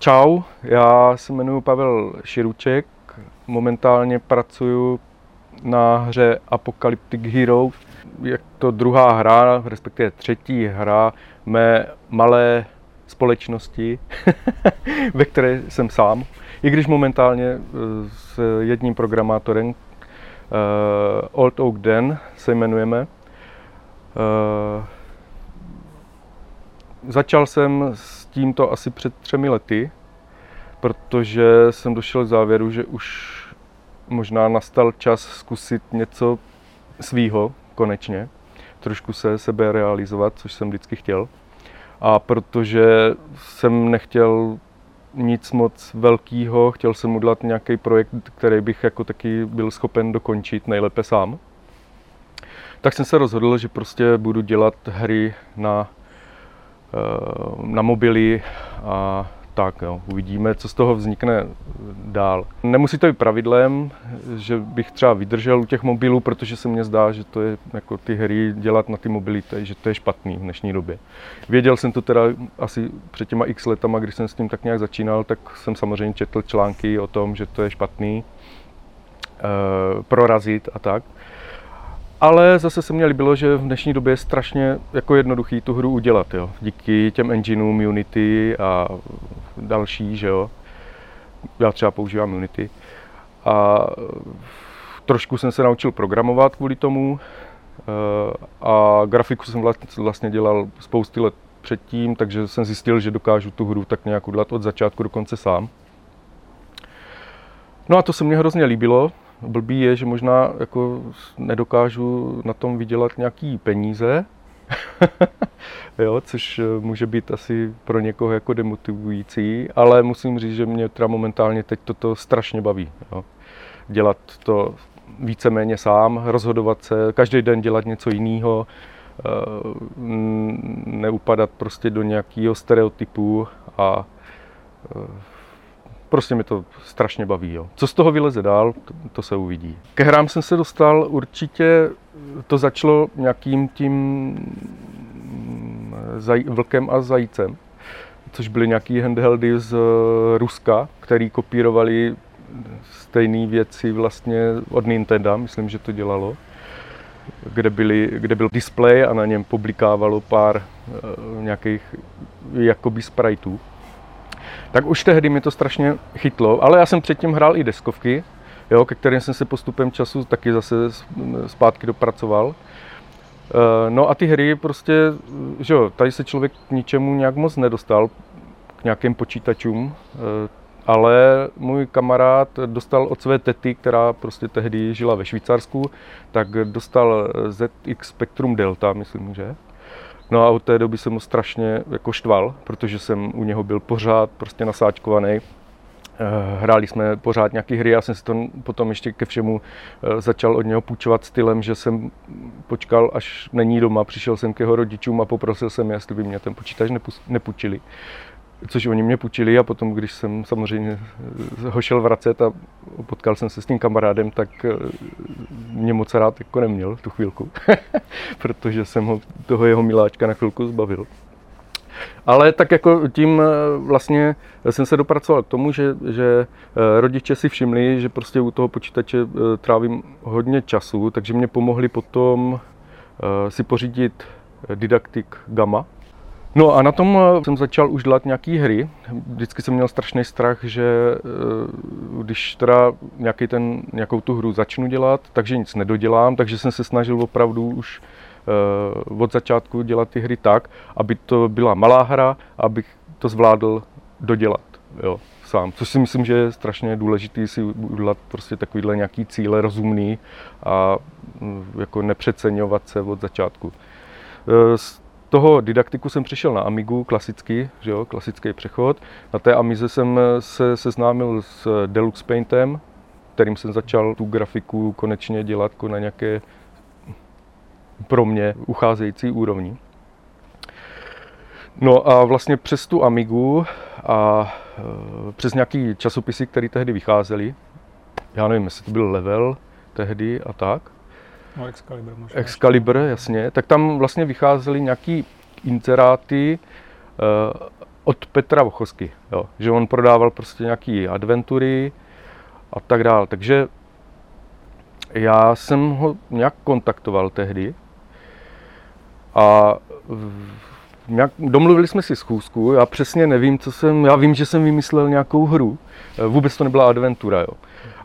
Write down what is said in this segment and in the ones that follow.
Čau, já se jmenuji Pavel Širuček, momentálně pracuji na hře Apocalyptic Heroes. Je to druhá hra, respektive třetí hra mé malé společnosti, ve které jsem sám. I když momentálně eh, s jedním programátorem, uh, Old Oak Den se jmenujeme. Uh, začal jsem s tímto asi před třemi lety, protože jsem došel k závěru, že už možná nastal čas zkusit něco svýho konečně, trošku se sebe realizovat, což jsem vždycky chtěl. A protože jsem nechtěl nic moc velkého, chtěl jsem udělat nějaký projekt, který bych jako taky byl schopen dokončit nejlépe sám. Tak jsem se rozhodl, že prostě budu dělat hry na, na mobily a tak jo, uvidíme, co z toho vznikne dál. Nemusí to být pravidlem, že bych třeba vydržel u těch mobilů, protože se mně zdá, že to je jako ty hry dělat na ty mobily, že to je špatný v dnešní době. Věděl jsem to teda asi před těma x letama, když jsem s tím tak nějak začínal, tak jsem samozřejmě četl články o tom, že to je špatný, e, prorazit a tak. Ale zase se mně líbilo, že v dnešní době je strašně jako jednoduchý tu hru udělat, jo. Díky těm engineům Unity a další, že jo. Já třeba používám Unity. A trošku jsem se naučil programovat kvůli tomu. Eh, a grafiku jsem vlastně dělal spousty let předtím, takže jsem zjistil, že dokážu tu hru tak nějak udělat od začátku do konce sám. No a to se mně hrozně líbilo, Blbý je, že možná jako nedokážu na tom vydělat nějaký peníze, jo, což eh, může být asi pro někoho jako demotivující, ale musím říct, že mě teda momentálně teď toto strašně baví. Jo. Dělat to víceméně sám, rozhodovat se, každý den dělat něco jiného, eh, neupadat prostě do nějakého stereotypu a eh, prostě mi to strašně baví. Jo. Co z toho vyleze dál, to, to se uvidí. Ke hrám jsem se dostal určitě, to začalo nějakým tím mm, zaj, vlkem a zajícem, což byly nějaký handheldy z Ruska, který kopírovali stejné věci vlastně od Nintendo, myslím, že to dělalo, kde, byly, kde byl display a na něm publikávalo pár uh, nějakých jakoby spriteů tak už tehdy mi to strašně chytlo. Ale já jsem předtím hrál i deskovky, jo, ke kterým jsem se postupem času taky zase zpátky dopracoval. Eh, no a ty hry prostě, že jo, tady se člověk k ničemu nějak moc nedostal, k nějakým počítačům, eh, ale můj kamarád dostal od své tety, která prostě tehdy žila ve Švýcarsku, tak dostal ZX Spectrum Delta, myslím, že? No a od té doby jsem mu strašně jako štval, protože jsem u něho byl pořád prostě nasáčkovaný. Eh, hráli jsme pořád nějaké hry, já jsem si to potom ještě ke všemu eh, začal od něho půjčovat stylem, že jsem počkal, až není doma, přišel jsem k jeho rodičům a poprosil jsem, jestli by mě ten počítač nepůjčili což oni mě půjčili a potom, když jsem samozřejmě ho šel vracet a potkal jsem se s tím kamarádem, tak eh, mě moc rád jako neměl tu chvilku, protože jsem ho, toho jeho miláčka na chvilku zbavil. Ale tak jako tím eh, vlastně jsem se dopracoval k tomu, že, že eh, rodiče si všimli, že prostě u toho počítače trávím hodně času, takže mě pomohli potom si pořídit didaktik Gamma, No a na tom eh, jsem začal už dělat nějaké hry. Vždycky jsem měl strašný strach, že eh, když teda nějaký ten, nějakou tu hru začnu dělat, takže nic nedodělám, takže jsem se snažil opravdu už eh, od začátku dělat ty hry tak, aby to byla malá hra, abych to zvládl dodělat. Jo, sám. Což si myslím, že je strašně důležité si udělat prostě takovýhle nějaký cíle rozumný a mm, jako nepřeceňovat se od začátku toho didaktiku jsem přišel na Amigu, klasický, že jo, klasický přechod. Na té Amize jsem se seznámil s Deluxe Paintem, kterým jsem začal tu grafiku konečně dělat na nějaké pro mě ucházející úrovni. No a vlastně přes tu Amigu a e, přes nějaký časopisy, které tehdy vycházely, já nevím, jestli to byl level tehdy a tak, No, Excalibur možná. Excalibur, jasně. Tak tam vlastně vycházely nějaký inzeráty uh, od Petra Vochosky, jo. že on prodával prostě nějaký adventury a tak dále. Takže já jsem ho nějak kontaktoval tehdy a nějak, domluvili jsme si schůzku, já přesně nevím, co jsem, já vím, že jsem vymyslel nějakou hru, vůbec to nebyla adventura, jo.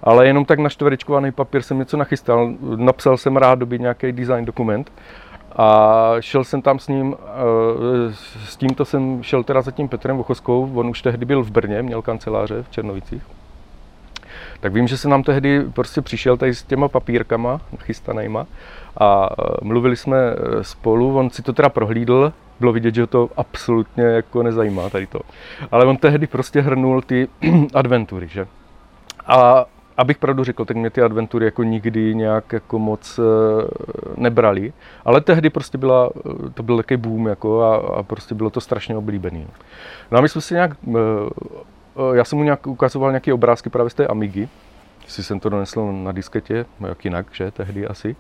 Ale jenom tak na čtverečkovaný papír jsem něco nachystal, napsal jsem rád doby nějaký design dokument a šel jsem tam s ním, eh, s tímto jsem šel teda za tím Petrem Vochoskou, on už tehdy byl v Brně, měl kanceláře v Černovicích. Tak vím, že se nám tehdy prostě přišel tady s těma papírkama chystanýma a eh, mluvili jsme eh, spolu, on si to teda prohlídl, bylo vidět, že ho to absolutně jako nezajímá tady to. Ale on tehdy prostě hrnul ty adventury, že? A abych pravdu řekl, tak mě ty adventury jako nikdy nějak jako moc nebrali, ale tehdy prostě byla, to byl takový boom jako a, a prostě bylo to strašně oblíbený. No a my jsme si nějak, já jsem mu nějak ukazoval nějaké obrázky právě z té Amigy, si jsem to donesl na disketě, jak jinak, že tehdy asi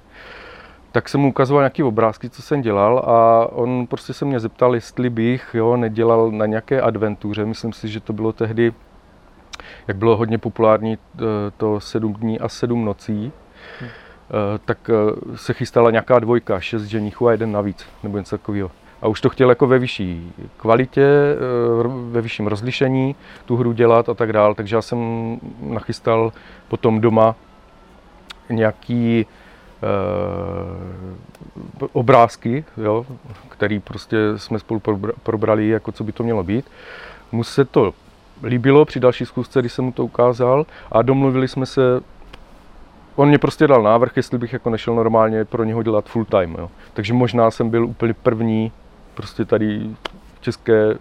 tak jsem mu ukazoval nějaké obrázky, co jsem dělal a on prostě se mě zeptal, jestli bych jo, nedělal na nějaké adventuře. Myslím si, že to bylo tehdy, jak bylo hodně populární to sedm dní a sedm nocí, hmm. tak eh, se chystala nějaká dvojka, šest ženichů a jeden navíc, nebo něco takového. A už to chtěl jako ve vyšší kvalitě, eh, ve vyšším rozlišení tu hru dělat a tak dál. Takže já jsem nachystal potom doma nějaký uh, obrázky, jo, který prostě jsme spolu probrali, jako co by to mělo být. Mu se to líbilo při další zkusce, když jsem mu to ukázal a domluvili jsme se, on mě prostě dal návrh, jestli bych jako nešel normálně pro něho dělat full time. Jo. Takže možná jsem byl úplně první prostě tady v České,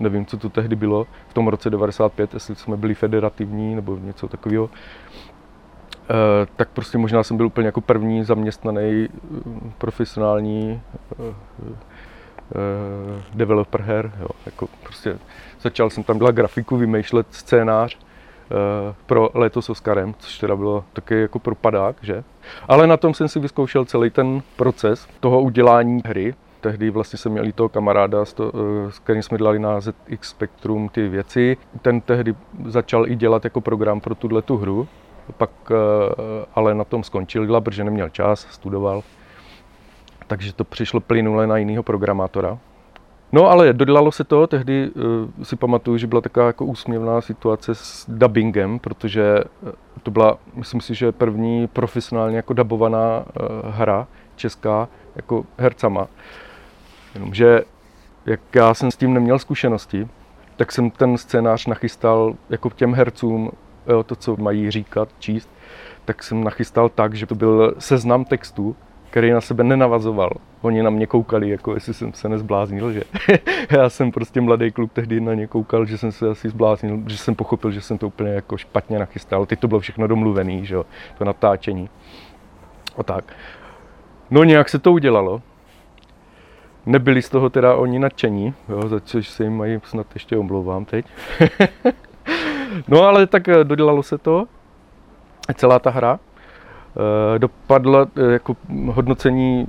nevím, co to tehdy bylo, v tom roce 95, jestli jsme byli federativní nebo něco takového, Eh, tak prostě možná jsem byl úplně jako první zaměstnaný eh, profesionální eh, developer her. Jo. Jako prostě začal jsem tam dělat grafiku, vymýšlet scénář pro Léto s Oscarem, což teda bylo taky jako propadák, že? Ale na tom jsem si vyzkoušel celý ten proces toho udělání hry. Tehdy vlastně jsem měl i toho kamaráda, s, s kterým jsme dělali na ZX Spectrum ty věci. Ten tehdy začal i dělat jako program pro tuhle tu hru, pak eh, ale na tom skončil, protože neměl čas, studoval. Takže to přišlo plynule na jiného programátora. No ale dodělalo se to, tehdy uh, si pamatuju, že byla taková jako úsměvná situace s dubbingem, protože eh, to byla, myslím si, že první profesionálně jako dabovaná uh, hra česká, jako hercama. Jenomže jak já jsem s tím neměl zkušenosti, tak jsem ten scénář nachystal jako těm hercům jo, to, co mají říkat, číst, tak jsem nachystal tak, že to byl seznam textů, který na sebe nenavazoval. Oni na mě koukali, jako jestli jsem se nezbláznil, že já jsem prostě mladý kluk tehdy na ně koukal, že jsem se asi zbláznil, že jsem pochopil, že jsem to úplně jako špatně nachystal. Teď to bylo všechno domluvený, že jo, to natáčení. A tak. No nějak se to udělalo. Nebyli z toho teda oni nadšení, jo, za což se jim mají snad ještě omlouvám teď. No ale tak eh, dodělalo se to, celá ta hra. Eh, dopadla eh, jako hodnocení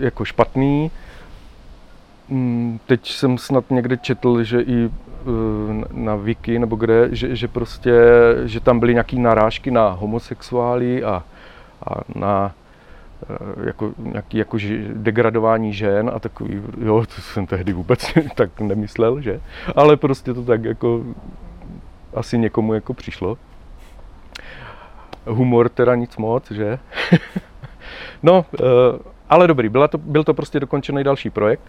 jako špatný. Mm, teď jsem snad někde četl, že i na Wiki nebo kde, že, že prostě, že tam byly nějaké narážky na homosexuály a, a na jako, nějaký jako degradování žen a takový, jo, to jsem tehdy vůbec tak nemyslel, že? Ale prostě to tak jako asi někomu jako přišlo. Humor teda nic moc, že? no, eh, ale dobrý, byla to, byl to prostě dokončený další projekt.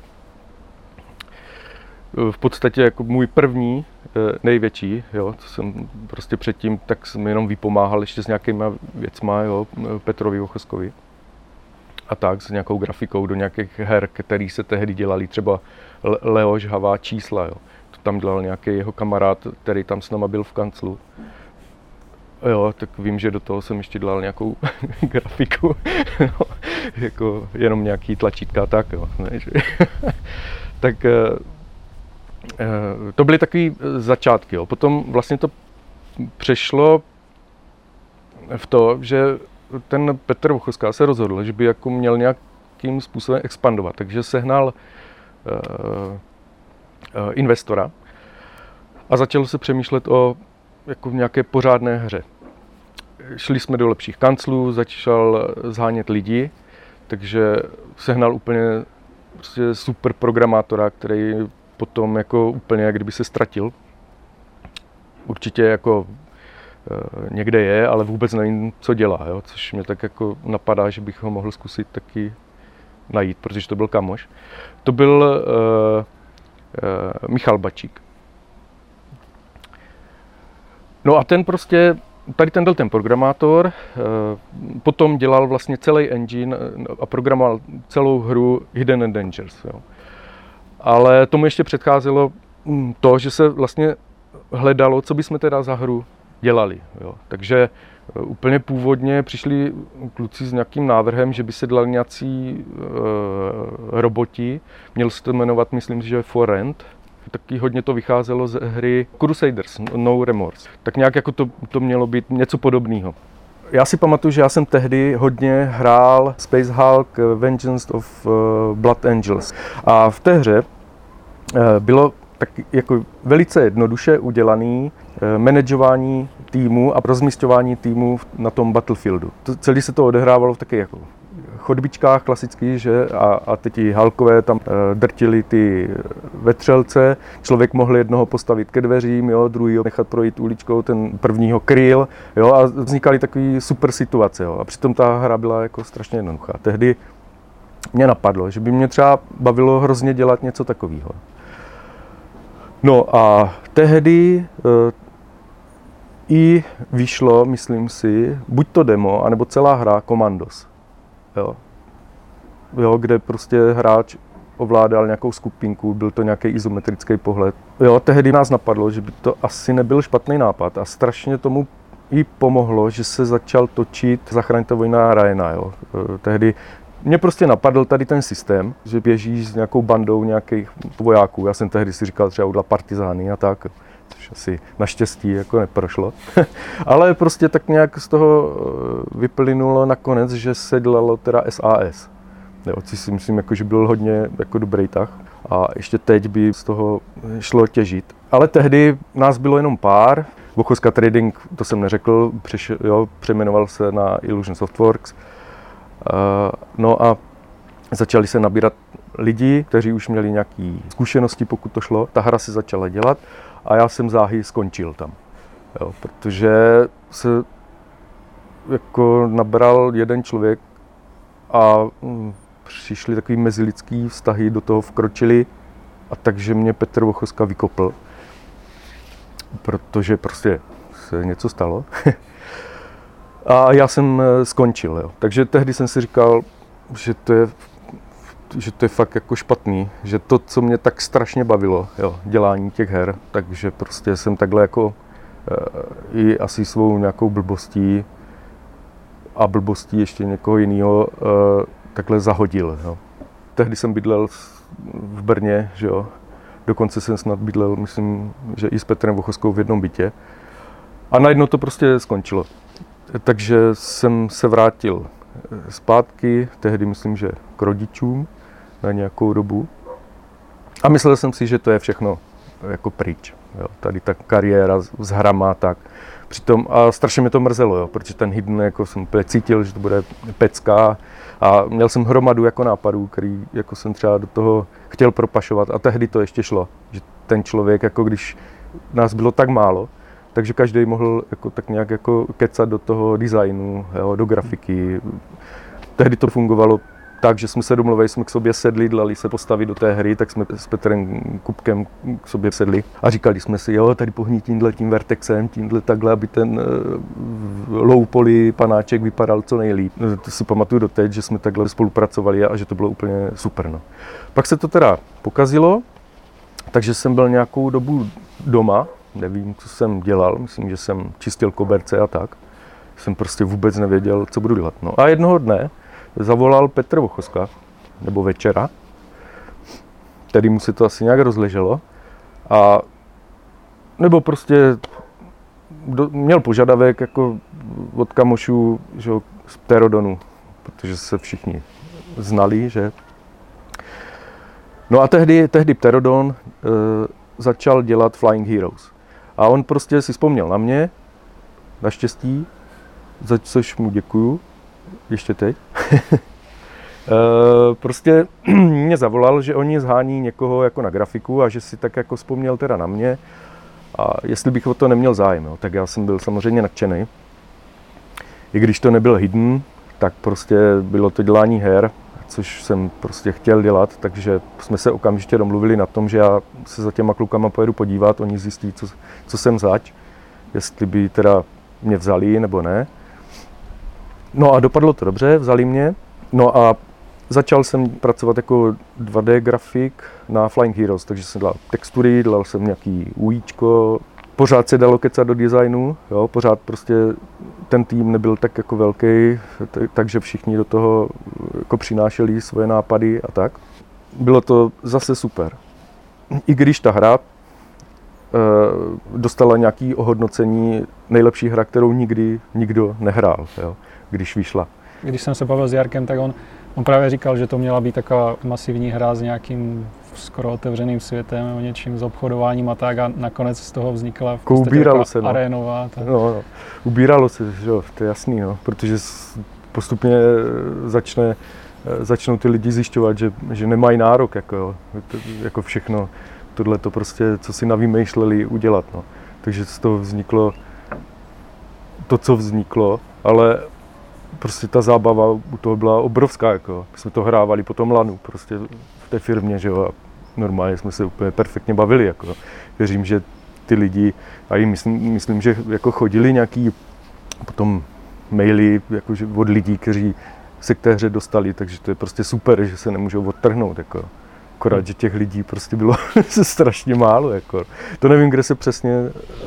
V podstatě jako můj první, eh, největší, jo, co jsem prostě předtím, tak jsem jenom vypomáhal ještě s nějakýma věcma, jo, Petrovi Ochoskovi a tak, s nějakou grafikou do nějakých her, které se tehdy dělali, třeba Leo žhavá čísla, jo tam dělal nějaký jeho kamarád, který tam s náma byl v kanclu. Jo, tak vím, že do toho jsem ještě dělal nějakou grafiku, no, jako jenom nějaký tlačítka tak, jo. Ne, že, tak eh, eh, to byly takové začátky. Jo. Potom vlastně to přešlo v to, že ten Petr Vochoská se rozhodl, že by jako měl nějakým způsobem expandovat, takže sehnal uh, investora, a začalo se přemýšlet o jako v nějaké pořádné hře. Šli jsme do lepších kanclů, začal zhánět lidi, takže sehnal úplně prostě super programátora, který potom jako úplně jak kdyby se ztratil. Určitě jako e, někde je, ale vůbec nevím, co dělá, jo? což mě tak jako napadá, že bych ho mohl zkusit taky najít, protože to byl kamoš. To byl e, e, Michal Bačík. No a ten prostě, tady ten ten programátor, potom dělal vlastně celý engine a programoval celou hru Hidden Dangers. Jo ale tomu ještě předcházelo mm, to, že se vlastně hledalo, co bychom teda za hru dělali. Jo. Takže e, úplně původně přišli kluci s nějakým návrhem, že by se dělali nějací e, roboti. Měl se to jmenovat, myslím, že For Rent. Taky hodně to vycházelo z hry Crusaders, No Remorse. Tak nějak jako to, to mělo být něco podobného. Já si pamatuju, že já jsem tehdy hodně hrál Space Hulk Vengeance of eh, Blood Angels. A v té hře eh, bylo tak jako velice jednoduše udělaný eh, manažování týmu a rozmístování týmu na tom battlefieldu. Celý se to odehrávalo v také jako chodbičkách klasický, že a, a teď ti halkové tam e, drtili ty vetřelce, člověk mohl jednoho postavit ke dveřím, jo, druhýho nechat projít uličkou, ten prvního kryl, jo, a vznikaly takové super situace, jo, a přitom ta hra byla jako strašně jednoduchá. Tehdy mě napadlo, že by mě třeba bavilo hrozně dělat něco takového. No a tehdy e, i vyšlo, myslím si, buď to demo, anebo celá hra Commandos. Jo. Jo, kde prostě hráč ovládal nějakou skupinku, byl to nějaký izometrický pohled. Jo, tehdy nás napadlo, že by to asi nebyl špatný nápad a strašně tomu i pomohlo, že se začal točit Zachraňte vojna Ryana. Jo. E, tehdy mě prostě napadl tady ten systém, že běžíš s nějakou bandou nějakých vojáků. Já jsem tehdy si říkal třeba udla partizány a tak což asi naštěstí jako neprošlo. Ale prostě tak nějak z toho eh, vyplynulo nakonec, že se dělalo teda SAS. Jo, což si myslím, jako, že byl hodně jako dobrý tah. A ještě teď by z toho šlo těžit. Ale tehdy nás bylo jenom pár. Vochoska Trading, to jsem neřekl, přeš, jo, přejmenoval se na Illusion Softworks. Uh, no a začali se nabírat lidi, kteří už měli nějaké zkušenosti, pokud to šlo. Ta hra se začala dělat a já jsem záhy skončil tam. Jo, protože se jako nabral jeden člověk a mm, přišly takový mezilidský vztahy, do toho vkročili a takže mě Petr Vochoska vykopl, protože prostě se něco stalo. a já jsem eh, skončil. Jo. Takže tehdy jsem si říkal, že to je že to je fakt jako špatný, že to, co mě tak strašně bavilo, jo, dělání těch her, takže prostě jsem takhle jako e, i asi svou nějakou blbostí a blbostí ještě někoho jiného e, takhle zahodil. Jo. Tehdy jsem bydlel v Brně, že jo, dokonce jsem snad bydlel, myslím, že i s Petrem Vochoskou v jednom bytě. A najednou to prostě skončilo. Takže jsem se vrátil eh, zpátky, tehdy myslím, že k rodičům na nějakou dobu. A myslel jsem si, že to je všechno jako pryč. Jo. Tady ta kariéra s hrama tak. Přitom, a strašně mě to mrzelo, jo, protože ten hidden jako jsem cítil, že to bude pecka a měl jsem hromadu jako nápadů, který jako jsem třeba do toho chtěl propašovat a tehdy to ještě šlo, že ten člověk, jako když nás bylo tak málo, takže každý mohl jako tak nějak jako kecat do toho designu, jo, do grafiky. Tehdy to fungovalo tak, že jsme se domluvili, jsme k sobě sedli, dlali se postavit do té hry, tak jsme s Petrem Kupkem k sobě sedli a říkali jsme si, jo, tady pohní tímhle tím vertexem, tímhle takhle, aby ten uh, low poly panáček vypadal co nejlíp. No, to si pamatuju doteď, že jsme takhle spolupracovali a že to bylo úplně super. No. Pak se to teda pokazilo, takže jsem byl nějakou dobu doma, nevím, co jsem dělal, myslím, že jsem čistil koberce a tak. Jsem prostě vůbec nevěděl, co budu dělat. No a jednoho dne zavolal Petr Vochoska, nebo večera, tedy mu se to asi nějak rozleželo. A nebo prostě do, měl požadavek jako od kamošů že, z Pterodonu, protože se všichni znali, že. No a tehdy, tehdy Pterodon e, začal dělat Flying Heroes. A on prostě si vzpomněl na mě, naštěstí, za což mu děkuju, ještě teď. Eh, prostě mě zavolal, že oni zhání někoho jako na grafiku a že si tak jako vzpomněl teda na mě. A jestli bych o to neměl zájem, jo, tak já jsem byl samozřejmě nadšený. I když to nebyl hidden, tak prostě bylo to dělání her, což jsem prostě chtěl dělat, takže jsme se okamžitě domluvili na tom, že já se za těma klukama pojedu podívat, oni zjistí, co, co jsem zač, jestli by teda mě vzali nebo ne. No a dopadlo to dobře, vzali mě. No a začal jsem pracovat jako 2D grafik na Flying Heroes, takže jsem dělal textury, dělal jsem nějaký UIčko, pořád se dalo kecat do designu, jo, pořád prostě ten tým nebyl tak jako velký, takže všichni do toho jako přinášeli svoje nápady a tak. Bylo to zase super. I když ta hra e, dostala nějaké ohodnocení nejlepší hra, kterou nikdy nikdo nehrál, jo, když vyšla. Když jsem se bavil s Jarkem, tak on, on právě říkal, že to měla být taková masivní hra s nějakým skoro otevřeným světem, o něčím s obchodováním a tak a nakonec z toho vznikla v ubíralo se, no. arénová. Tak. No, no, ubíralo se, že jo, to je jasný, no, protože postupně eh, začne, eh, začnou ty lidi zjišťovat, že, že nemají nárok, jako, jo, jako všechno tohle to prostě, co si navýmýšleli udělat, no. Takže z toho vzniklo to, co vzniklo, ale prostě ta zábava u toho byla obrovská, jako. My jsme to hrávali po tom lanu, prostě v té firmě, že jo, a normálně jsme se úplně perfektně bavili, jako. Věřím, že ty lidi, a i myslím, myslím, že jako chodili nějaký potom maily jako, že od lidí, kteří se k té hře dostali, takže to je prostě super, že se nemůžou odtrhnout, jako. Akorát, že těch lidí prostě bylo strašně málo. Jako. To nevím, kde se přesně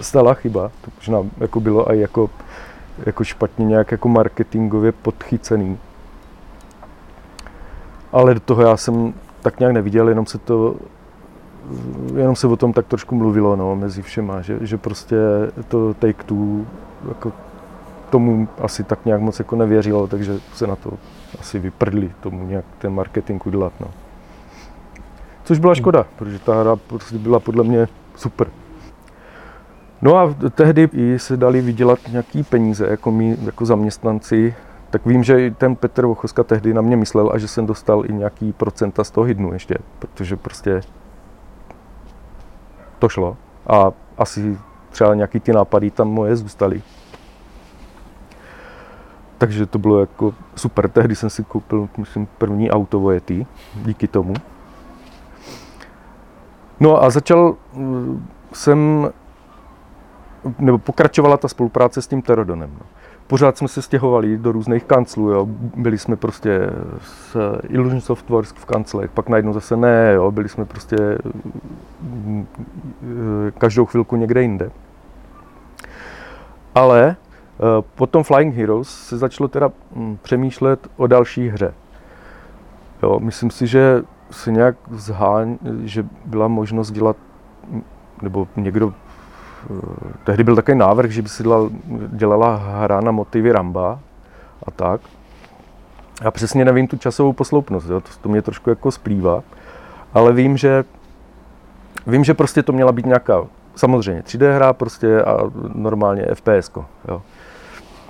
stala chyba. To možná jako bylo i jako jako špatně nějak jako marketingově podchycený. Ale do toho já jsem tak nějak neviděl, jenom se to jenom se o tom tak trošku mluvilo no, mezi všema, že, že prostě to Take Two jako tomu asi tak nějak moc jako nevěřilo, takže se na to asi vyprdli tomu nějak ten marketing udělat. No. Což byla škoda, protože ta hra prostě byla podle mě super. No a tehdy se dali vydělat nějaký peníze jako my, jako zaměstnanci. Tak vím, že ten Petr Vochoska tehdy na mě myslel a že jsem dostal i nějaký procenta z toho hydnu ještě, protože prostě to šlo. A asi třeba nějaký ty nápady tam moje zůstaly. Takže to bylo jako super. Tehdy jsem si koupil, myslím, první auto Vojety, díky tomu. No a začal mm, jsem nebo pokračovala ta spolupráce s tím Terodonem. No. Pořád jsme se stěhovali do různých kanclů, jo. byli jsme prostě s Illusion Software v kanclech, pak najednou zase ne, jo. byli jsme prostě mm, každou chvilku někde jinde. Ale eh, potom Flying Heroes se začalo teda mm, přemýšlet o další hře. Jo, myslím si, že se nějak zháň, že byla možnost dělat, nebo někdo Eh, tehdy byl takový návrh, že by si dělal, dělala hra na motivy Ramba a tak. Já přesně nevím tu časovou posloupnost, jo, to, to mě trošku jako splývá, ale vím, že vím, že prostě to měla být nějaká, samozřejmě 3D hra prostě a normálně FPS, jo.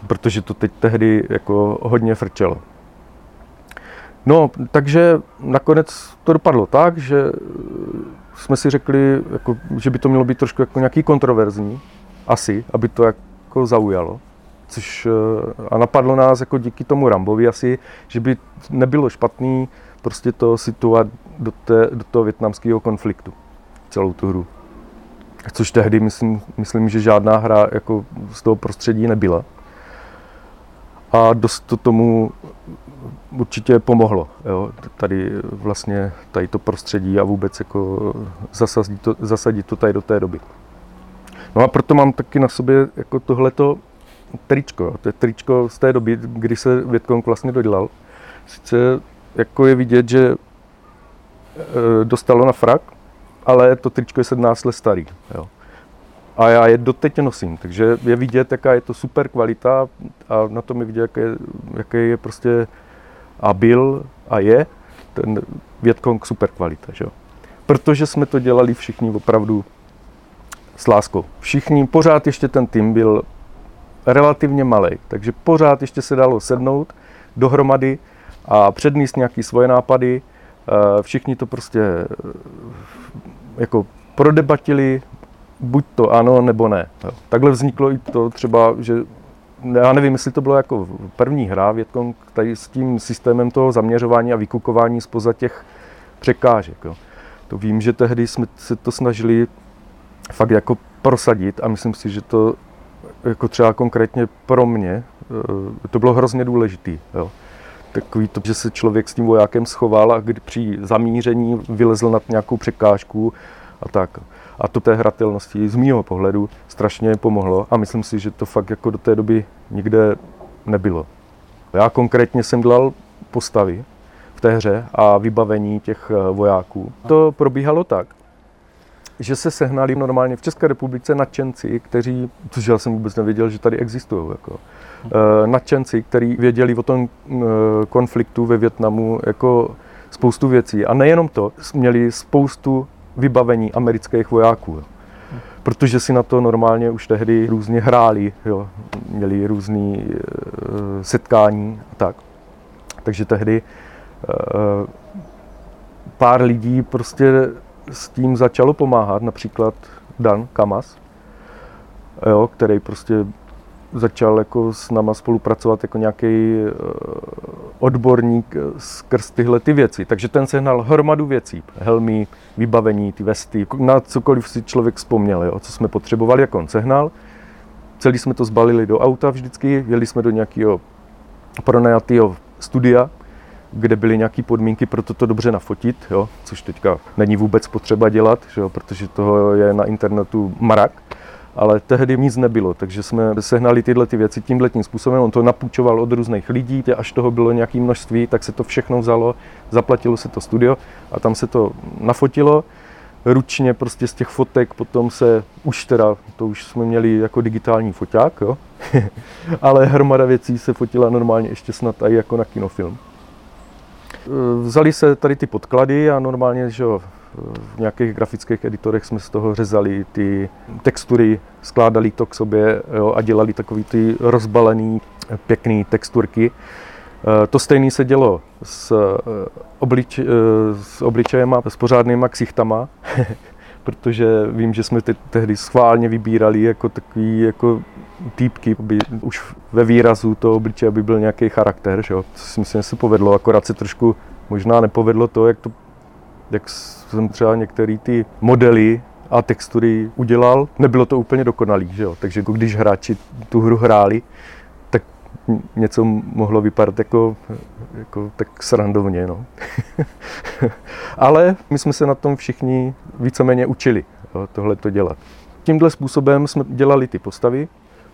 Protože to teď tehdy jako hodně frčelo. No, takže nakonec to dopadlo tak, že jsme si řekli, jako, že by to mělo být trošku jako nějaký kontroverzní, asi, aby to jako zaujalo. Což, eh, a napadlo nás jako díky tomu Rambovi asi, že by nebylo špatný prostě to situovat do, té, do toho větnamského konfliktu, celou tu hru. Což tehdy myslím, myslím, že žádná hra jako z toho prostředí nebyla. A dost to tomu určitě pomohlo. Jo. Tady vlastně tady to prostředí a vůbec jako zasadit to, zasadit to tady do té doby. No a proto mám taky na sobě jako tohleto tričko. To je tričko z té doby, kdy se Větkong vlastně dodělal. Sice jako je vidět, že e, dostalo na frak, ale to tričko je 17 let starý. Jo. A já je doteď nosím, takže je vidět, jaká je to super kvalita a na tom je vidět, jaké, jaké je prostě a byl a je ten Vietkong super kvalita. Že? Protože jsme to dělali všichni opravdu s láskou. Všichni, pořád ještě ten tým byl relativně malý, takže pořád ještě se dalo sednout dohromady a předníst nějaké svoje nápady. Eh, všichni to prostě eh, jako prodebatili, buď to ano, nebo ne. Takhle vzniklo i to třeba, že já nevím, jestli to bylo jako první hra Větkong tady s tím systémem toho zaměřování a vykukování spoza těch překážek. Jo. To vím, že tehdy jsme se to snažili fakt jako prosadit a myslím si, že to jako třeba konkrétně pro mě, eh, to bylo hrozně důležitý. Jo. Takový to, že se člověk s tím vojákem schoval a kdy při zamíření vylezl nad nějakou překážku a tak. A to té hratelnosti z mýho pohledu strašně pomohlo a myslím si, že to fakt jako do té doby nikde nebylo. Já konkrétně jsem dělal postavy v té hře a vybavení těch eh, vojáků. To probíhalo tak, že se sehnali normálně v České republice nadšenci, kteří, což já jsem vůbec nevěděl, že tady existují, jako, uh, nadšenci, kteří věděli o tom uh, konfliktu ve Větnamu jako spoustu věcí. A nejenom to, měli spoustu vybavení amerických vojáků. Protože si na to normálně už tehdy různě hráli, jo. měli různé uh, setkání a tak. Takže tehdy uh, pár lidí prostě s tím začalo pomáhat, například Dan Kamas, jo, který prostě začal jako s náma spolupracovat jako nějaký uh, odborník skrz tyhle ty věci. Takže ten sehnal hromadu věcí, helmy, vybavení, ty vesty, na cokoliv si člověk vzpomněl, jo, co jsme potřebovali, jak on sehnal. Celý jsme to zbalili do auta vždycky, jeli jsme do nějakého pronajatého studia, kde byly nějaké podmínky pro toto dobře nafotit, jo, což teďka není vůbec potřeba dělat, jo, protože toho je na internetu marak. Ale tehdy nic nebylo, takže jsme sehnali tyhle ty věci tímhle tím způsobem. On to napůjčoval od různých lidí, až toho bylo nějaké množství, tak se to všechno vzalo, zaplatilo se to studio a tam se to nafotilo ručně prostě z těch fotek, potom se už teda, to už jsme měli jako digitální foťák, jo? ale hromada věcí se fotila normálně ještě snad i jako na kinofilm. Vzali se tady ty podklady a normálně, že v nějakých grafických editorech jsme z toho řezali ty textury, skládali to k sobě jo, a dělali takový ty rozbalený, pěkný texturky. Eh, to stejné se dělo s, eh, oblič, eh, s obličejema, s pořádnýma ksichtama, protože vím, že jsme te- tehdy schválně vybírali jako takový jako týpky, aby už ve výrazu toho obličeje by byl nějaký charakter, že jo? co si myslím, že se povedlo, akorát se trošku možná nepovedlo to, jak, to, jak jsem třeba některé ty modely a textury udělal, nebylo to úplně dokonalý, že jo? takže jako když hráči tu hru hráli, tak něco mohlo vypadat jako, jako tak srandovně. No. Ale my jsme se na tom všichni víceméně učili tohle to dělat. Tímhle způsobem jsme dělali ty postavy,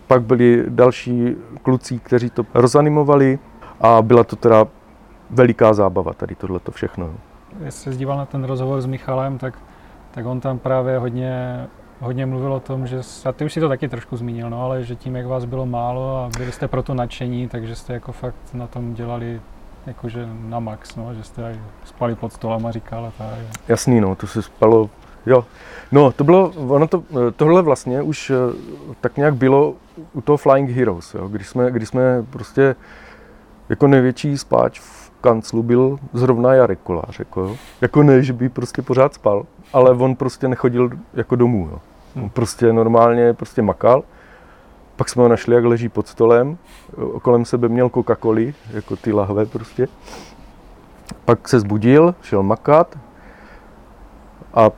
pak byli další kluci, kteří to rozanimovali a byla to teda veliká zábava tady tohleto všechno. Jestli se díval na ten rozhovor s Michalem, tak, tak on tam právě hodně, hodně mluvil o tom, že, a ty už si to taky trošku zmínil, no, ale že tím, jak vás bylo málo a byli jste proto nadšení, takže jste jako fakt na tom dělali jakože na max, no, že jste spali pod stolem a říkal a tak. Jasný, no, to se spalo, jo. No, to bylo, ono to, tohle vlastně už eh, tak nějak bylo u toho Flying Heroes, jo, když jsme, když jsme prostě jako největší spáč v kanclu byl zrovna Jarek Kolář, jako, jo. jako ne, že by prostě pořád spal, ale on prostě nechodil jako domů, jo. On prostě normálně prostě makal, pak jsme ho našli, jak leží pod stolem, kolem sebe měl Coca-Coli, jako ty lahve prostě. Pak se zbudil, šel makat a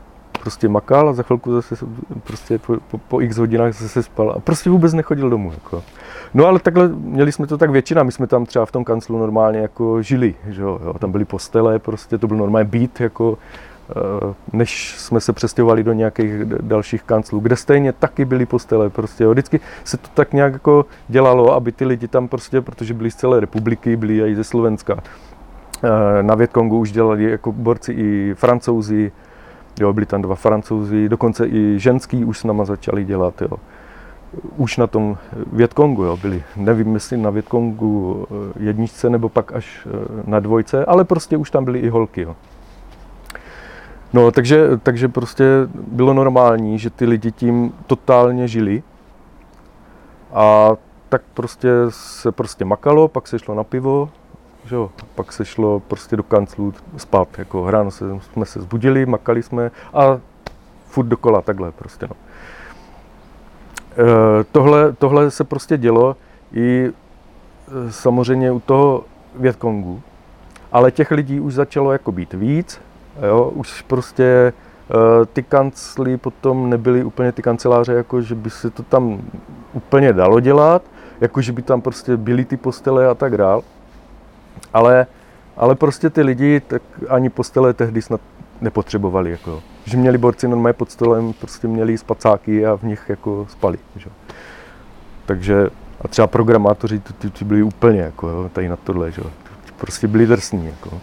prostě makal a za chvilku zase prostě po, po, po x hodinách zase spal a prostě vůbec nechodil domů. Jako. No ale takhle, měli jsme to tak většina, my jsme tam třeba v tom kanclu normálně jako žili, že jo, jo tam byly postele, prostě to byl normálně být, jako eh, než jsme se přestěhovali do nějakých dalších kanclů, kde stejně taky byly postele. Prostě, jo. Vždycky se to tak nějak jako dělalo, aby ty lidi tam prostě, protože byli z celé republiky, byli i ze Slovenska. Eh, na Větkongu už dělali jako borci i francouzi, Jo, byli tam dva francouzi, dokonce i ženský už s náma začali dělat. Jo. Už na tom Větkongu jo, byli, nevím jestli na Větkongu eh, jedničce nebo pak až eh, na dvojce, ale prostě už tam byly i holky. Jo. No, takže, takže prostě bylo normální, že ty lidi tím totálně žili. A tak prostě se prostě makalo, pak se šlo na pivo, že jo, pak se šlo prostě do kanclu spát, jako ráno se, jsme se zbudili, makali jsme a furt dokola takhle prostě, no. E, tohle, tohle se prostě dělo i e, samozřejmě u toho Větkongu, ale těch lidí už začalo jako být víc, jo, už prostě e, ty kancly potom nebyly úplně ty kanceláře, jako že by se to tam úplně dalo dělat, jako že by tam prostě byly ty postele a tak dál. Ale, ale prostě ty lidi tak ani postele tehdy snad nepotřebovali. Jako. Že měli borci normálně pod stolem, prostě měli spacáky a v nich jako spali. Že? Takže a třeba programátoři ty, ty, ty byli úplně jako, jo, tady na tohle, že? prostě byli drsní. Jako.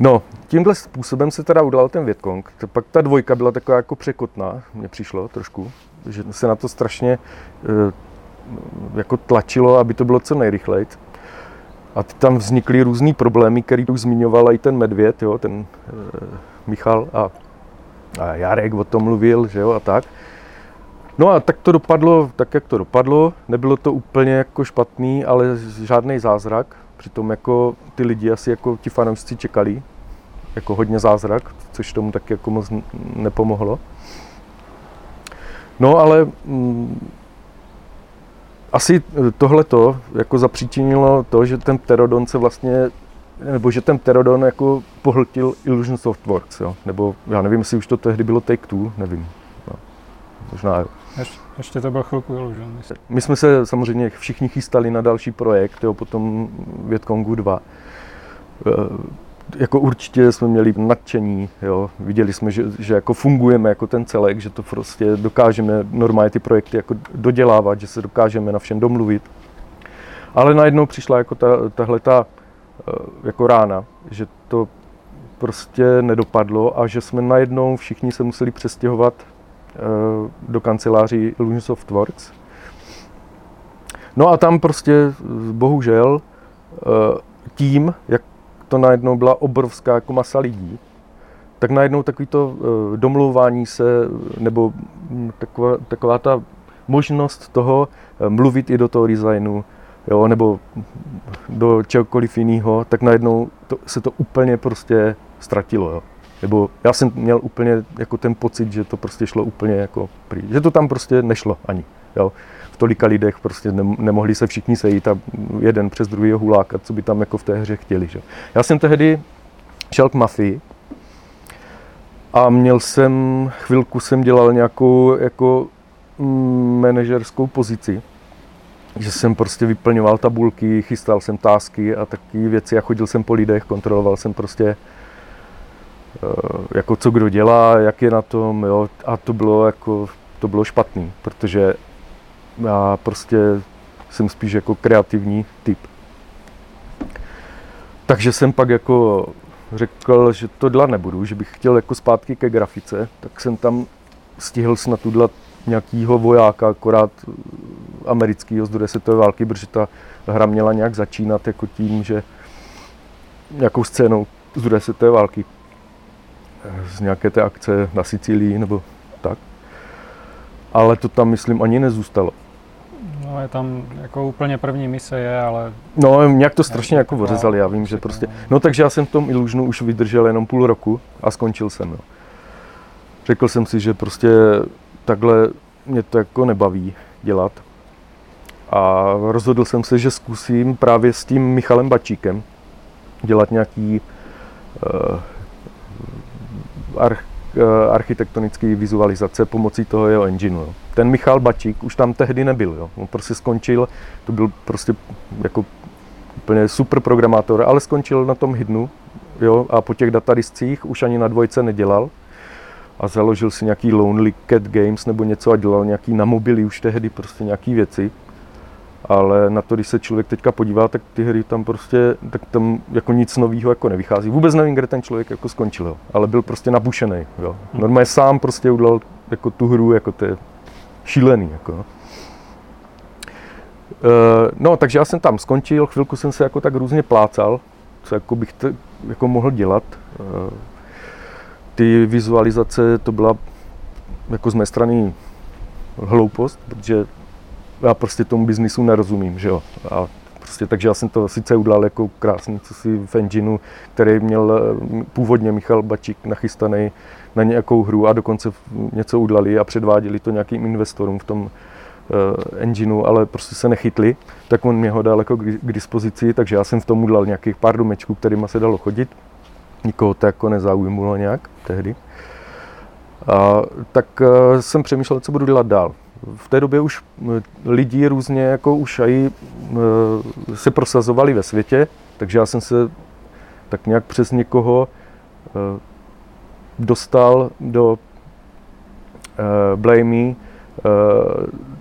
No, tímhle způsobem se teda udal ten Větkong. Pak ta dvojka byla taková jako překotná, mně přišlo trošku, že se na to strašně e, jako tlačilo, aby to bylo co nejrychleji. A tam vznikly různé problémy, které už zmiňoval i ten Medvěd, jo, ten e, Michal a, a Jarek o tom mluvil, že jo, a tak. No a tak to dopadlo, tak jak to dopadlo. Nebylo to úplně jako špatný, ale žádný zázrak. Přitom jako ty lidi asi jako ti fanoušci čekali, jako hodně zázrak, což tomu tak jako moc nepomohlo. No ale mm, asi tohleto jako zapříčinilo to, že ten Pterodon se vlastně, nebo že ten Pterodon jako pohltil Illusion Softworks, jo? nebo já nevím, jestli už to tehdy bylo Take-Two, nevím. No, možná jo. Ještě, ještě to byl chvilku Illusion. Myslím. My jsme se samozřejmě všichni chystali na další projekt, jo, potom Větkongu 2 jako určitě jsme měli nadšení, jo. viděli jsme, že, že jako fungujeme jako ten celek, že to prostě dokážeme normálně ty projekty jako dodělávat, že se dokážeme na všem domluvit. Ale najednou přišla jako ta, tahle ta eh, jako rána, že to prostě nedopadlo a že jsme najednou všichni se museli přestěhovat eh, do kanceláří Illusion Softworks. No a tam prostě bohužel eh, tím, jak to najednou byla obrovská jako masa lidí, tak najednou takový to eh, domlouvání se, nebo hm, taková, taková ta možnost toho eh, mluvit i do toho designu, jo, nebo do čehokoliv jiného, tak najednou to, se to úplně prostě ztratilo. Jo. Nebo já jsem měl úplně jako ten pocit, že to prostě šlo úplně jako prý, že to tam prostě nešlo ani. Jo tolika lidech prostě nemohli se všichni sejít a jeden přes druhého hulákat, co by tam jako v té hře chtěli. Že? Já jsem tehdy šel k mafii a měl jsem, chvilku jsem dělal nějakou jako mm, manažerskou pozici, že jsem prostě vyplňoval tabulky, chystal jsem tásky a takové věci a chodil jsem po lidech, kontroloval jsem prostě eh, jako co kdo dělá, jak je na tom, jo, a to bylo jako, to bylo špatný, protože já prostě jsem spíš jako kreativní typ. Takže jsem pak jako řekl, že to dělat nebudu, že bych chtěl jako zpátky ke grafice, tak jsem tam stihl snad udělat nějakýho vojáka, akorát amerického z druhé světové války, protože ta hra měla nějak začínat jako tím, že nějakou scénou z druhé světové války z nějaké té akce na Sicílii nebo tak. Ale to tam, myslím, ani nezůstalo. No, je tam jako úplně první mise je, ale... No, nějak to strašně jako ořezali, já vím, že prostě... No, takže já jsem v tom Illusionu už vydržel jenom půl roku a skončil jsem, jo. Řekl jsem si, že prostě takhle mě to jako nebaví dělat. A rozhodl jsem se, že zkusím právě s tím Michalem Bačíkem dělat nějaký uh, arch, uh, architektonický vizualizace pomocí toho jeho engineu. Jo ten Michal Bačík už tam tehdy nebyl. Jo. On prostě skončil, to byl prostě jako úplně super programátor, ale skončil na tom hidnu jo, a po těch datadiscích už ani na dvojce nedělal a založil si nějaký Lonely Cat Games nebo něco a dělal nějaký na mobily už tehdy prostě nějaký věci. Ale na to, když se člověk teďka podívá, tak ty hry tam prostě, tak tam jako nic nového jako nevychází. Vůbec nevím, kde ten člověk jako skončil, jo. ale byl prostě nabušený. Jo. Normálně sám prostě udělal jako tu hru, jako to je šílený. Jako. E, no, takže já jsem tam skončil, chvilku jsem se jako tak různě plácal, co jako bych to, jako mohl dělat. E, ty vizualizace, to byla jako z mé strany hloupost, protože já prostě tomu biznisu nerozumím, že jo. A prostě, takže já jsem to sice udělal jako krásný, co si v engineu, který měl eh, původně Michal Bačík nachystaný na nějakou hru a dokonce něco udělali a předváděli to nějakým investorům v tom uh, engineu, ale prostě se nechytli, tak on mě ho dal jako k dispozici, takže já jsem v tom udělal nějakých pár domečků, kterýma se dalo chodit. Nikoho to jako nezaujímalo nějak tehdy. A, tak uh, jsem přemýšlel, co budu dělat dál v té době už lidi různě jako už aj se prosazovali ve světě, takže já jsem se tak nějak přes někoho eh, dostal do Blamey,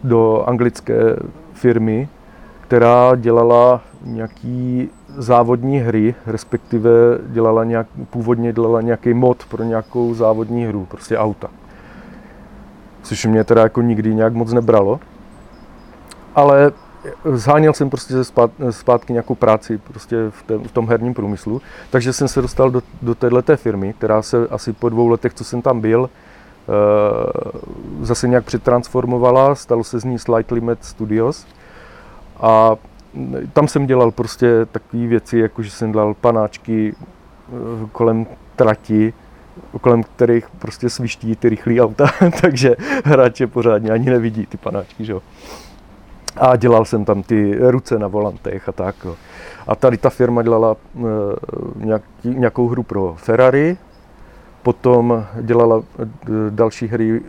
do anglické firmy, která dělala nějaký závodní hry, respektive dělala nějak, původně dělala nějaký mod pro nějakou závodní hru, prostě auta což mě teda jako nikdy nějak moc nebralo. Ale zháněl jsem prostě zpátky nějakou práci prostě v, v tom herním průmyslu, takže jsem se dostal do, do této firmy, která se asi po dvou letech, co jsem tam byl, e, zase nějak přetransformovala, stalo se z ní Slightly Mad Studios. A tam jsem dělal prostě takové věci, jako že jsem dělal panáčky eh, kolem trati, kolem kterých prostě sviští ty rychlé auta, takže hráče pořádně ani nevidí ty panáčky, že jo. A dělal jsem tam ty ruce na volantech a tak. Jo. A tady ta firma dělala e, nějaký, nějakou hru pro Ferrari, potom dělala e, další hry,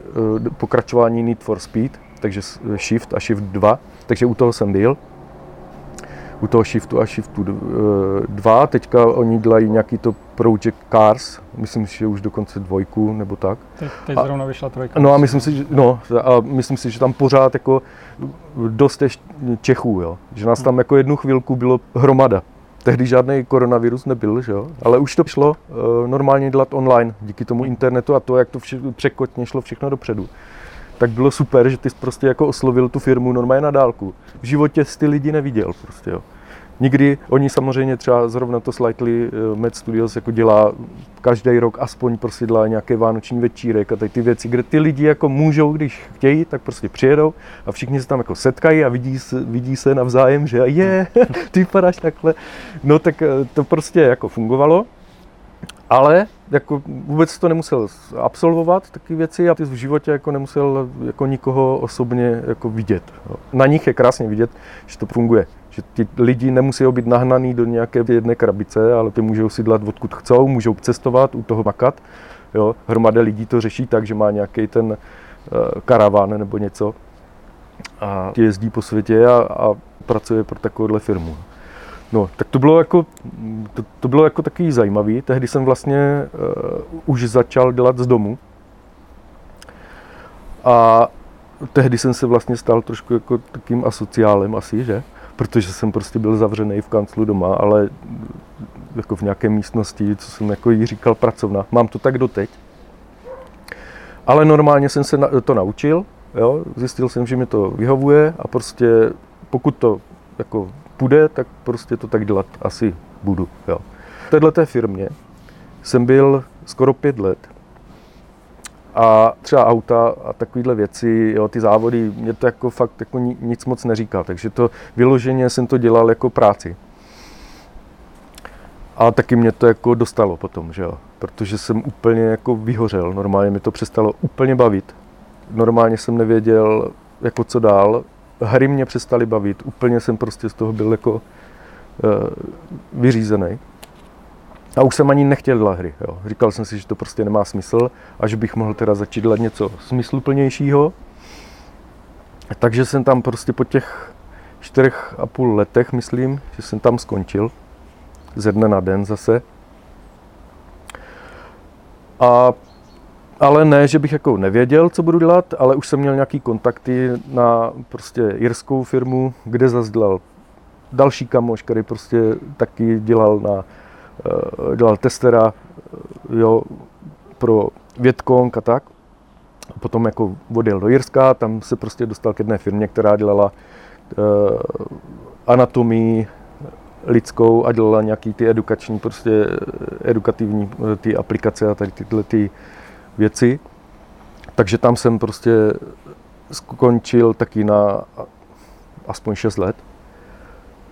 e, pokračování Need for Speed, takže Shift a Shift 2, takže u toho jsem byl u toho Shiftu a Shiftu 2. Teďka oni dělají nějaký to Project Cars, myslím si, že už dokonce dvojku nebo tak. Teď, teď a, zrovna vyšla trojka. No a myslím si, že, no, a myslím si, že tam pořád jako dost Čechů, jo. Že nás tam jako jednu chvilku bylo hromada. Tehdy žádný koronavirus nebyl, že jo? ale už to šlo uh, normálně dělat online díky tomu internetu a to, jak to vše, překotně šlo všechno dopředu tak bylo super, že ty jsi prostě jako oslovil tu firmu normálně na dálku. V životě jsi ty lidi neviděl prostě, jo. Nikdy, oni samozřejmě třeba zrovna to Slightly uh, Mad Studios jako dělá každý rok aspoň dělá nějaké vánoční večírek a tady ty věci, kde ty lidi jako můžou, když chtějí, tak prostě přijedou a všichni se tam jako setkají a vidí se, vidí se navzájem, že je, ty vypadáš takhle. No tak eh, to prostě jako fungovalo. Ale jako vůbec to nemusel absolvovat, taky věci, a ty v životě jako nemusel jako nikoho osobně jako vidět. Na nich je krásně vidět, že to funguje. Že ti lidi nemusí být nahnaný do nějaké jedné krabice, ale ty můžou si dělat odkud chcou, můžou cestovat, u toho makat. Jo. Hromada lidí to řeší tak, že má nějaký ten uh, karaván nebo něco a jezdí po světě a, a pracuje pro takovouhle firmu. No, tak to bylo jako, to, to bylo jako takový zajímavý. Tehdy jsem vlastně uh, už začal dělat z domu. A tehdy jsem se vlastně stal trošku jako takým asociálem asi, že? Protože jsem prostě byl zavřený v kanclu doma, ale jako v nějaké místnosti, co jsem jako jí říkal pracovna. Mám to tak doteď. Ale normálně jsem se to naučil, jo? zjistil jsem, že mi to vyhovuje a prostě pokud to jako půjde, tak prostě to tak dělat asi budu. Jo. V této firmě jsem byl skoro pět let a třeba auta a takovéhle věci, jo, ty závody, mě to jako fakt jako nic moc neříká, takže to vyloženě jsem to dělal jako práci. A taky mě to jako dostalo potom, že jo, protože jsem úplně jako vyhořel, normálně mi to přestalo úplně bavit. Normálně jsem nevěděl, jako co dál, hry mě přestaly bavit, úplně jsem prostě z toho byl jako uh, vyřízený. A už jsem ani nechtěl dělat hry. Jo. Říkal jsem si, že to prostě nemá smysl a že bych mohl teda začít dělat něco smysluplnějšího. Takže jsem tam prostě po těch čtyřech a půl letech, myslím, že jsem tam skončil. Ze dne na den zase. A ale ne, že bych jako nevěděl, co budu dělat, ale už jsem měl nějaký kontakty na prostě jirskou firmu, kde zase dělal další kamoš, který prostě taky dělal na, dělal testera eh, jo, pro Vietkong a tak. Potom jako odjel do Jirska, tam se prostě dostal k jedné firmě, která dělala uh, anatomii lidskou a dělala nějaký ty edukační, prostě edukativní ty aplikace a tady tyhle ty věci. Takže tam jsem prostě skončil taky na aspoň 6 let.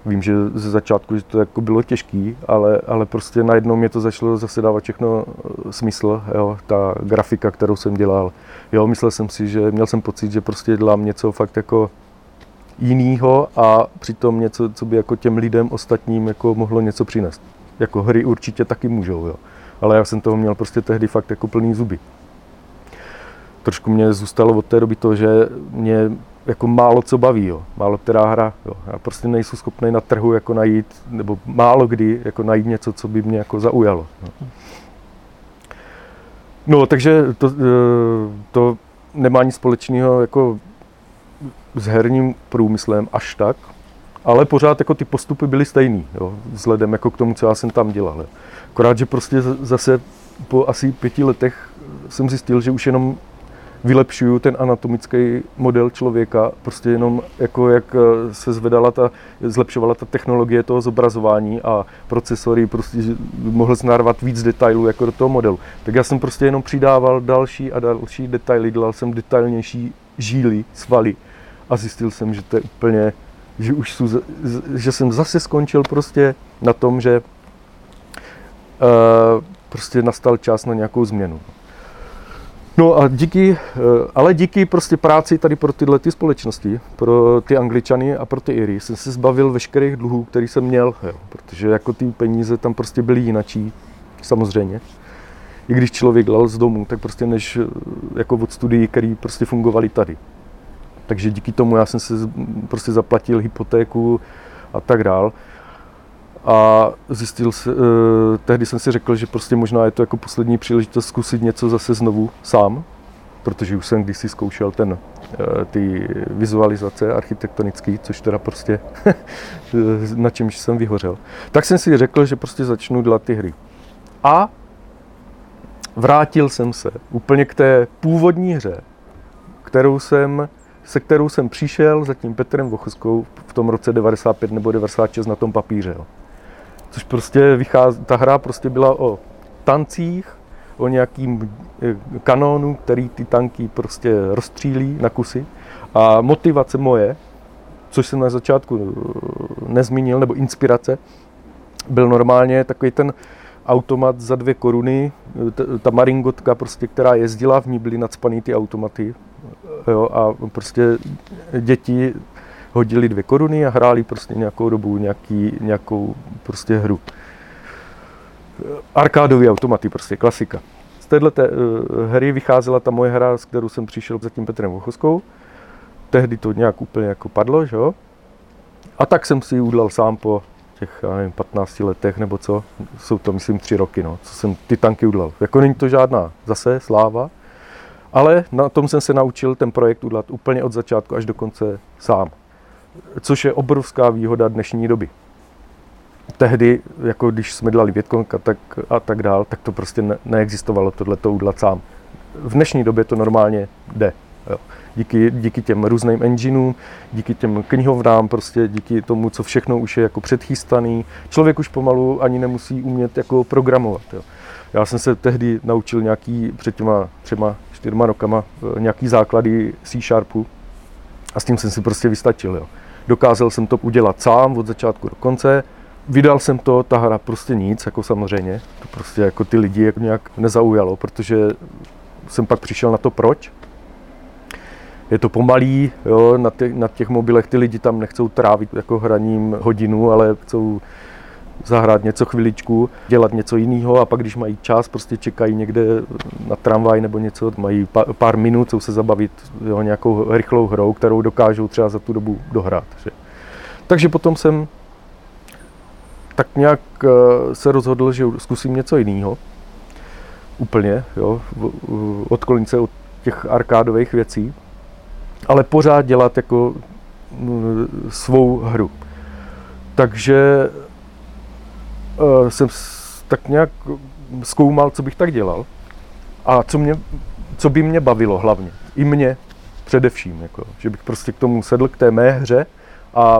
Vím, že ze začátku že to jako bylo těžký, ale, ale prostě najednou mě to začalo zase dávat všechno eh, smysl, jo, ta grafika, kterou jsem dělal. Jo, myslel jsem si, že měl jsem pocit, že prostě dělám něco fakt jako jinýho a přitom něco, co by jako těm lidem ostatním jako mohlo něco přinést. Jako hry určitě taky můžou, jo. Ale já jsem toho měl prostě tehdy fakt jako plný zuby. Trošku mě zůstalo od té doby to, že mě jako málo co baví, jo. málo která hra. Jo. Já prostě nejsem schopný na trhu jako najít, nebo málo kdy jako najít něco, co by mě jako zaujalo. No, no takže to, eh, to nemá nic společného jako s herním průmyslem až tak, ale pořád jako ty postupy byly stejný, jo, vzhledem jako k tomu, co já jsem tam dělal. Jo. Akorát, že prostě zase po asi pěti letech jsem zjistil, že už jenom vylepšuju ten anatomický model člověka, prostě jenom jako jak eh, se zvedala ta, zlepšovala ta technologie toho zobrazování a procesory prostě mohl znárvat víc detailů jako do toho modelu. Tak já jsem prostě jenom přidával další a další detaily, dělal jsem detailnější žíly, svaly a zjistil jsem, že to je úplně, že už jsou, že jsem zase skončil prostě na tom, že uh, prostě nastal čas na nějakou změnu. No a díky, eh, ale díky prostě práci tady pro tyhle ty společnosti, pro ty Angličany a pro ty Iry, jsem se zbavil veškerých dluhů, který jsem měl, jo, protože jako ty peníze tam prostě byly jinačí, samozřejmě. I když člověk dal z domu, tak prostě než eh, jako od studií, které prostě fungovaly tady. Takže díky tomu já jsem si prostě zaplatil hypotéku a tak dál a zjistil se, eh, tehdy jsem si řekl, že prostě možná je to jako poslední příležitost zkusit něco zase znovu sám, protože už jsem kdysi zkoušel ten, eh, ty vizualizace architektonické, což teda prostě na čemž jsem vyhořel. Tak jsem si řekl, že prostě začnu dělat ty hry. A vrátil jsem se úplně k té původní hře, kterou jsem, se kterou jsem přišel za tím Petrem Vochoskou v tom roce 95 nebo 96 na tom papíře. Jo. Což prostě vychází, ta hra prostě byla o tancích, o nějakým eh, kanónu, který ty tanky prostě rozstřílí na kusy. A motivace moje, což jsem na začátku eh, nezmínil, nebo inspirace, byl normálně takový ten automat za dvě koruny, ta maringotka, prostě, která jezdila, v ní byly nadspaný ty automaty. Jo, a prostě děti hodili dvě koruny a hráli prostě nějakou dobu nějaký, nějakou prostě hru. Arkádové automaty, prostě klasika. Z téhle uh, hry vycházela ta moje hra, s kterou jsem přišel za tím Petrem Vochoskou. Tehdy to nějak úplně jako padlo, že jo? A tak jsem si ji udal sám po těch, já nevím, 15 letech nebo co. Jsou to, myslím, tři roky, no, co jsem ty tanky udal. Jako není to žádná zase sláva, ale na tom jsem se naučil ten projekt udělat úplně od začátku až do konce sám což je obrovská výhoda dnešní doby. Tehdy, jako když jsme dělali Větkonka tak, a tak dál, tak to prostě ne, neexistovalo tohle to udělat sám. V dnešní době to normálně jde. Jo. Díky, díky těm různým engineům, díky těm knihovnám, prostě díky tomu, co všechno už je jako předchystaný. Člověk už pomalu ani nemusí umět jako programovat. Jo. Já jsem se tehdy naučil nějaký, před těma třema, čtyřma rokama, eh, nějaký základy C-Sharpu a s tím jsem si prostě vystačil. Jo. Dokázal jsem to udělat sám od začátku do konce. Vydal jsem to, ta hra prostě nic, jako samozřejmě. To prostě jako ty lidi jako nějak nezaujalo, protože jsem pak přišel na to proč. Je to pomalý, jo, na, těch, na těch mobilech ty lidi tam nechcou trávit jako hraním hodinu, ale chcou zahrát něco chviličku, dělat něco jiného a pak, když mají čas, prostě čekají někde na tramvaj nebo něco, mají pár minut, chcou se zabavit jo, nějakou rychlou hrou, kterou dokážou třeba za tu dobu dohrát. Že. Takže potom jsem tak nějak eh, se rozhodl, že zkusím něco jiného. Úplně, jo, odklonit se od těch arkádových věcí, ale pořád dělat jako mm, svou hru. Takže jsem tak nějak zkoumal, co bych tak dělal a co, mě, co by mě bavilo hlavně. I mě především, jako, že bych prostě k tomu sedl k té mé hře a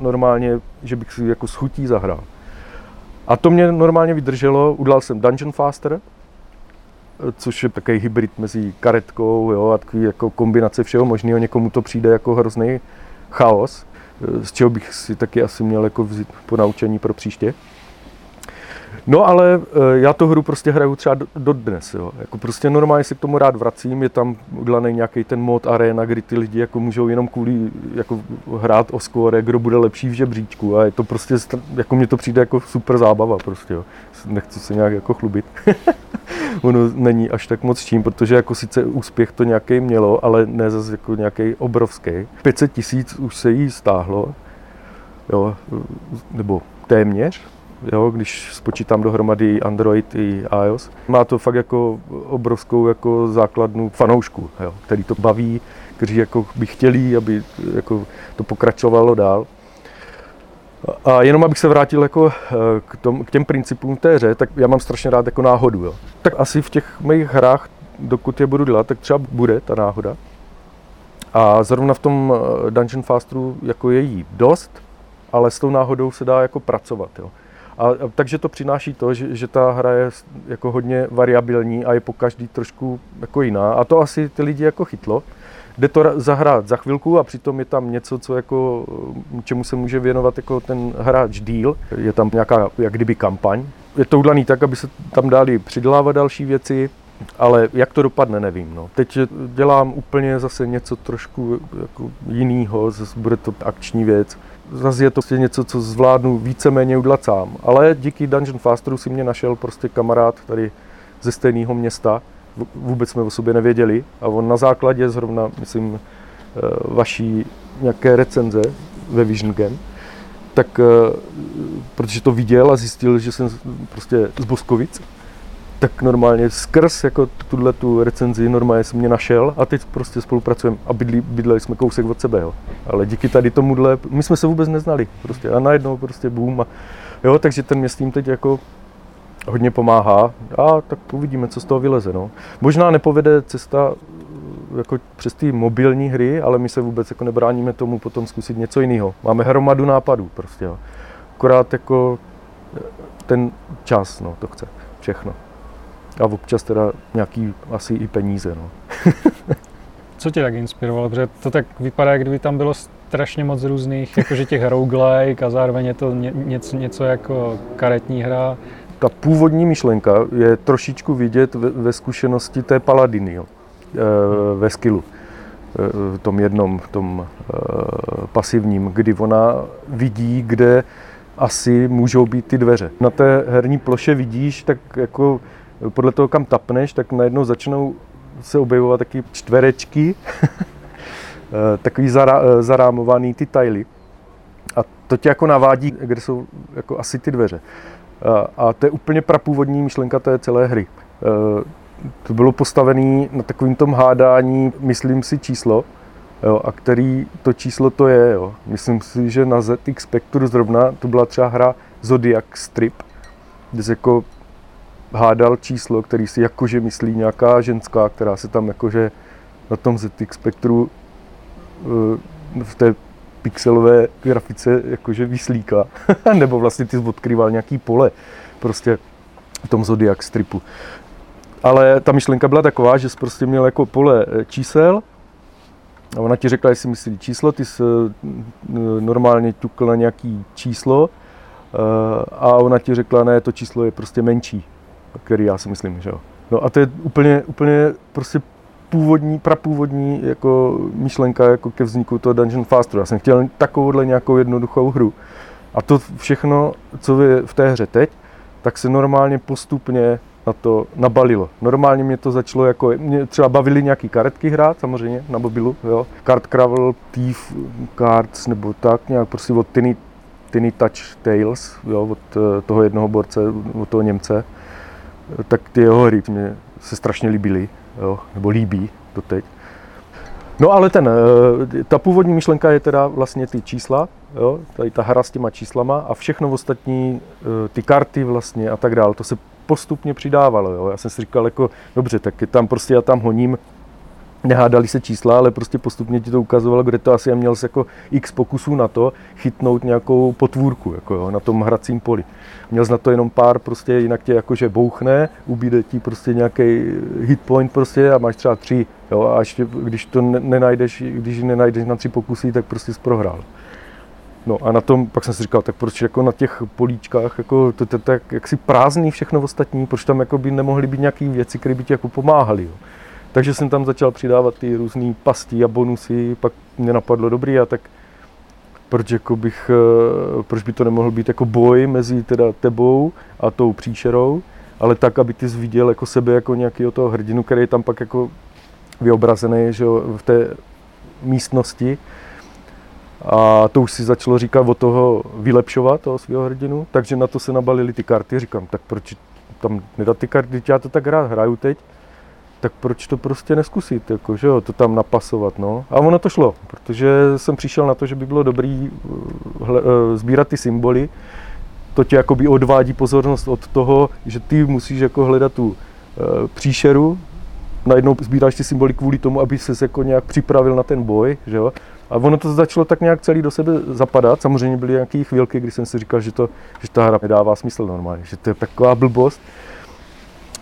normálně, že bych si jako schutí zahrál. A to mě normálně vydrželo, udělal jsem Dungeon Faster, což je takový hybrid mezi karetkou jo, a takový jako kombinace všeho možného. Někomu to přijde jako hrozný chaos, z čeho bych si taky asi měl jako vzít po naučení pro příště. No ale eh, já tu hru prostě hraju třeba do, do dnes, jo. Jako prostě normálně si k tomu rád vracím, je tam udělaný nějaký ten mod arena, kdy ty lidi jako můžou jenom kvůli jako hrát o skóre, kdo bude lepší v žebříčku a je to prostě, jako mně to přijde jako super zábava prostě, jo. Nechci se nějak jako chlubit. ono není až tak moc čím, protože jako sice úspěch to nějaký mělo, ale ne zase jako nějaký obrovský. 500 tisíc už se jí stáhlo, jo, nebo téměř, jo, když spočítám dohromady Android i iOS. Má to fakt jako obrovskou jako základnu fanoušku, jo, který to baví, kteří jako by chtěli, aby jako to pokračovalo dál. A jenom abych se vrátil jako eh, k, tom, k těm principům té hře, tak já mám strašně rád jako náhodu. Jo. Tak asi v těch mých hrách, dokud je budu dělat, tak třeba bude ta náhoda. A zrovna v tom eh, Dungeon Fasteru jako je jí dost, ale s tou náhodou se dá jako pracovat. Jo. A, a, takže to přináší to, že, že ta hra je jako hodně variabilní a je po každý trošku jako jiná. A to asi ty lidi jako chytlo. Jde to zahrát za chvilku a přitom je tam něco, co jako, čemu se může věnovat jako ten hráč díl. Je tam nějaká jak kdyby kampaň. Je to udělaný tak, aby se tam dali přidělávat další věci, ale jak to dopadne, nevím. No. Teď dělám úplně zase něco trošku jako jiného, zase bude to akční věc. Zase je to prostě něco, co zvládnu víceméně udělat sám. Ale díky Dungeon Fasteru si mě našel prostě kamarád tady ze stejného města, vůbec jsme o sobě nevěděli a on na základě zrovna, myslím, eh, vaší nějaké recenze ve Vision Game, tak eh, protože to viděl a zjistil, že jsem prostě z Boskovic, tak normálně skrz jako tuhle tu recenzi normálně jsem mě našel a teď prostě spolupracujeme a bydli, bydleli jsme kousek od sebe, jo. Ale díky tady tomuhle, my jsme se vůbec neznali prostě a najednou prostě boom a jo, takže ten mě s tím teď jako hodně pomáhá a tak uvidíme, co z toho vyleze. No. Možná nepovede cesta eh, jako přes ty mobilní hry, ale my se vůbec jako nebráníme tomu potom zkusit něco jiného. Máme hromadu nápadů prostě. Jo. Akorát jako eh, ten čas, no, to chce všechno. A občas teda nějaký asi i peníze. No. Co tě tak inspirovalo? Protože to tak vypadá, kdyby tam bylo strašně moc různých, jakože těch roguelike a zároveň je to něco, něco jako karetní hra ta původní myšlenka je trošičku vidět ve, ve zkušenosti té paladiny, jo, e, ve skillu. E, v tom jednom, v tom e, pasivním, kdy ona vidí, kde asi můžou být ty dveře. Na té herní ploše vidíš, tak jako podle toho, kam tapneš, tak najednou začnou se objevovat taky čtverečky, takový zará, zarámovaný ty tajly. A to tě jako navádí, kde jsou jako asi ty dveře. A to je úplně prapůvodní myšlenka té celé hry. To bylo postavené na takovým tom hádání, myslím si, číslo, jo, a který to číslo to je. Jo. Myslím si, že na ZX Spectrum zrovna to byla třeba hra Zodiac Strip, kde se jako hádal číslo, který si jakože myslí nějaká ženská, která se tam jakože na tom ZX Spectru e, v té pixelové grafice jakože vyslíka, nebo vlastně ty odkryval nějaký pole prostě v tom Zodiac stripu. Ale ta myšlenka byla taková, že jsi prostě měl jako pole eh, čísel a ona ti řekla, jestli myslí číslo, ty jsi eh, normálně ťukl na nějaký číslo eh, a ona ti řekla, ne, to číslo je prostě menší, který já si myslím, že jo. No a to je úplně, úplně prostě původní, prapůvodní jako myšlenka jako ke vzniku toho Dungeon Fasteru. Já jsem chtěl takovouhle nějakou jednoduchou hru. A to všechno, co je v té hře teď, tak se normálně postupně na to nabalilo. Normálně mě to začalo jako, mě třeba bavily nějaký karetky hrát, samozřejmě, na mobilu, jo. Card Cravel, Thief Cards, nebo tak, nějak prostě od Tiny, Tiny Touch Tales, jo, od eh, toho jednoho borce, od toho Němce. Tak ty jeho hry mě se strašně líbily jo, nebo líbí doteď. No ale ten, eh, ta původní myšlenka je teda vlastně ty čísla, jo, tady ta hra s těma číslama a všechno ostatní, eh, ty karty vlastně a tak dále, to se postupně přidávalo. Jo. Já jsem si říkal, jako, dobře, tak tam prostě já tam honím nehádali se čísla, ale prostě postupně ti to ukazovalo, kde to asi měl jako x pokusů na to chytnout nějakou potvůrku jako jo, na tom hracím poli. Měl jsi na to jenom pár, prostě jinak tě jakože bouchne, ubíde ti prostě nějaký hit point prostě a máš třeba tři. Jo, a ještě, když to nenajdeš, když nenajdeš na tři pokusy, tak prostě jsi prohrál. No a na tom, pak jsem si říkal, tak proč jako na těch políčkách, jako to, to tak jaksi prázdný všechno ostatní, proč tam jako by nemohly být nějaké věci, které by ti jako pomáhaly. Jo. Takže jsem tam začal přidávat ty různé pasti a bonusy, pak mě napadlo dobrý a tak proč, jako bych, eh, proč by to nemohl být jako boj mezi teda tebou a tou příšerou, ale tak, aby ty jsi viděl jako sebe jako nějakého toho hrdinu, který je tam pak jako vyobrazený že jo, v té místnosti. A to už si začalo říkat o toho vylepšovat, toho svého hrdinu, takže na to se nabalily ty karty. Říkám, tak proč tam nedat ty karty, já to tak rád hraju teď tak proč to prostě neskusit, jako, že jo, to tam napasovat, no. A ono to šlo, protože jsem přišel na to, že by bylo dobrý uh, hle, uh, sbírat ty symboly, to tě jakoby odvádí pozornost od toho, že ty musíš jako hledat tu uh, příšeru, najednou sbíráš ty symboly kvůli tomu, aby se jako nějak připravil na ten boj, že jo. A ono to začalo tak nějak celý do sebe zapadat. Samozřejmě byly nějaké chvilky, kdy jsem si říkal, že, to, že ta hra nedává smysl normálně, že to je taková blbost,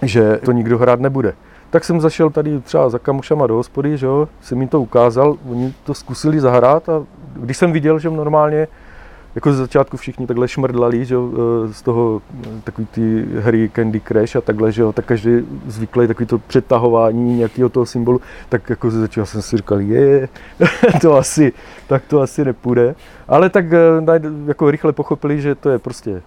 že to nikdo hrát nebude. Tak jsem zašel tady třeba za kamošama do hospody, že jo, jsem jim to ukázal, oni to zkusili zahrát a když jsem viděl, že normálně jako ze začátku všichni takhle šmrdlali, že jo, e, z toho e, takový ty hry Candy Crush a takhle, že jo, tak každý zvyklý takový to přetahování nějakého toho symbolu, tak jako ze začátku jsem si říkal, je, to asi, tak to asi nepůjde. Ale tak e, jako rychle pochopili, že to je prostě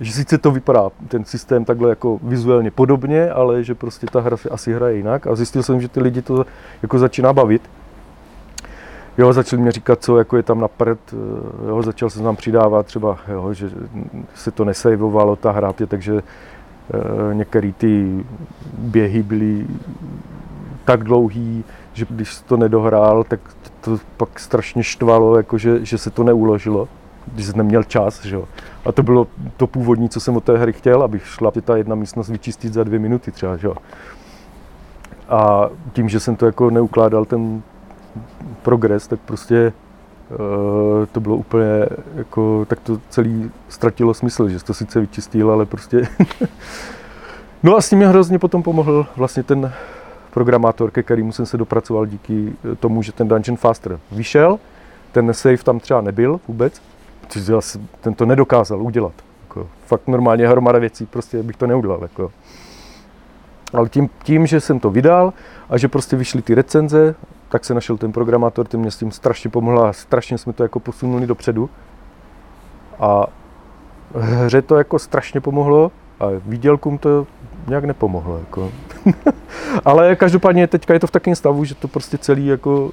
že sice to vypadá ten systém takhle jako vizuálně podobně, ale že prostě ta hra se asi hraje jinak a zjistil jsem, že ty lidi to jako začíná bavit. Jo, začali mě říkat, co jako je tam na prd, eh, jo, začal jsem tam přidávat třeba, jo, že se to nesejvovalo ta hra, takže e, některé ty běhy byly tak dlouhý, že když to nedohrál, tak to, to pak strašně štvalo, jako že, že se to neuložilo když jsem neměl čas, že jo. A to bylo to původní, co jsem od té hry chtěl, abych šla ta jedna místnost vyčistit za dvě minuty třeba, že jo. A tím, že jsem to jako neukládal ten progres, tak prostě uh, to bylo úplně jako, tak to celý ztratilo smysl, že to sice vyčistil, ale prostě No a s tím mě hrozně potom pomohl vlastně ten programátor, ke kterému jsem se dopracoval díky tomu, že ten Dungeon Faster vyšel, ten save tam třeba nebyl vůbec, ten to nedokázal udělat. Jako, fakt normálně hromada věcí, prostě bych to neudělal. Jako. Ale tím, tím, že jsem to vydal a že prostě vyšly ty recenze, tak se našel ten programátor, ten mě s tím strašně pomohl a strašně jsme to jako posunuli dopředu. A hře to jako strašně pomohlo a výdělkům to nějak nepomohlo. Jako. Ale každopádně teďka je to v takém stavu, že to prostě celý jako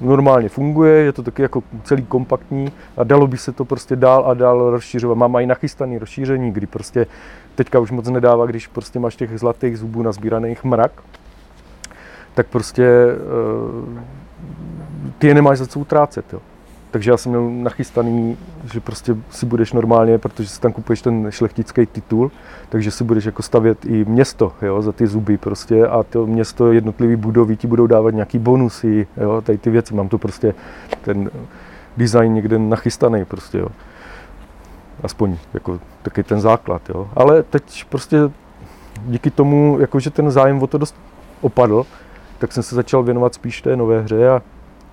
normálně funguje, je to taky jako celý kompaktní a dalo by se to prostě dál a dál rozšířovat. Mám i nachystaný rozšíření, kdy prostě teďka už moc nedává, když prostě máš těch zlatých zubů nazbíraných mrak, tak prostě uh, ty je nemáš za co utrácet. Jo. Takže já jsem měl nachystaný, že prostě si budeš normálně, protože si tam kupuješ ten šlechtický titul, takže si budeš jako stavět i město jo, za ty zuby prostě a to město, jednotlivé budovy ti budou dávat nějaký bonusy, jo, tady ty věci. Mám to prostě ten design někde nachystaný prostě, jo. Aspoň jako taky ten základ, jo. Ale teď prostě díky tomu, jakože ten zájem o to dost opadl, tak jsem se začal věnovat spíš té nové hře a,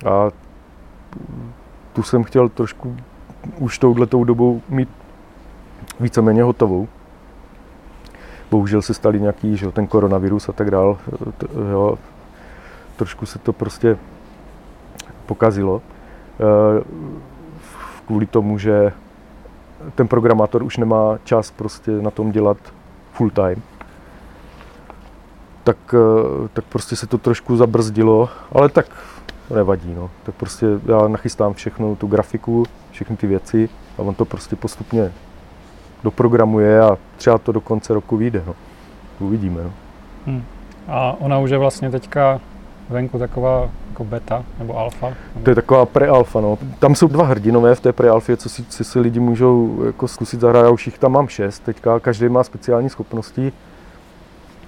a tu jsem chtěl trošku už touhletou dobou mít víceméně hotovou. Bohužel se staly nějaký, že ten koronavirus a tak dál, jo, trošku se to prostě pokazilo. E, kvůli tomu, že ten programátor už nemá čas prostě na tom dělat full time. Tak, e, tak prostě se to trošku zabrzdilo, ale tak nevadí, no. Tak prostě já nachystám všechno, tu grafiku, všechny ty věci a on to prostě postupně doprogramuje a třeba to do konce roku vyjde, no. Uvidíme, no. Hmm. A ona už je vlastně teďka venku taková jako beta nebo alfa? Nebo... To je taková pre-alfa, no. Tam jsou dva hrdinové v té pre-alfě, co si, co si lidi můžou jako zkusit zahrát. Já už jich tam mám šest teďka, každý má speciální schopnosti.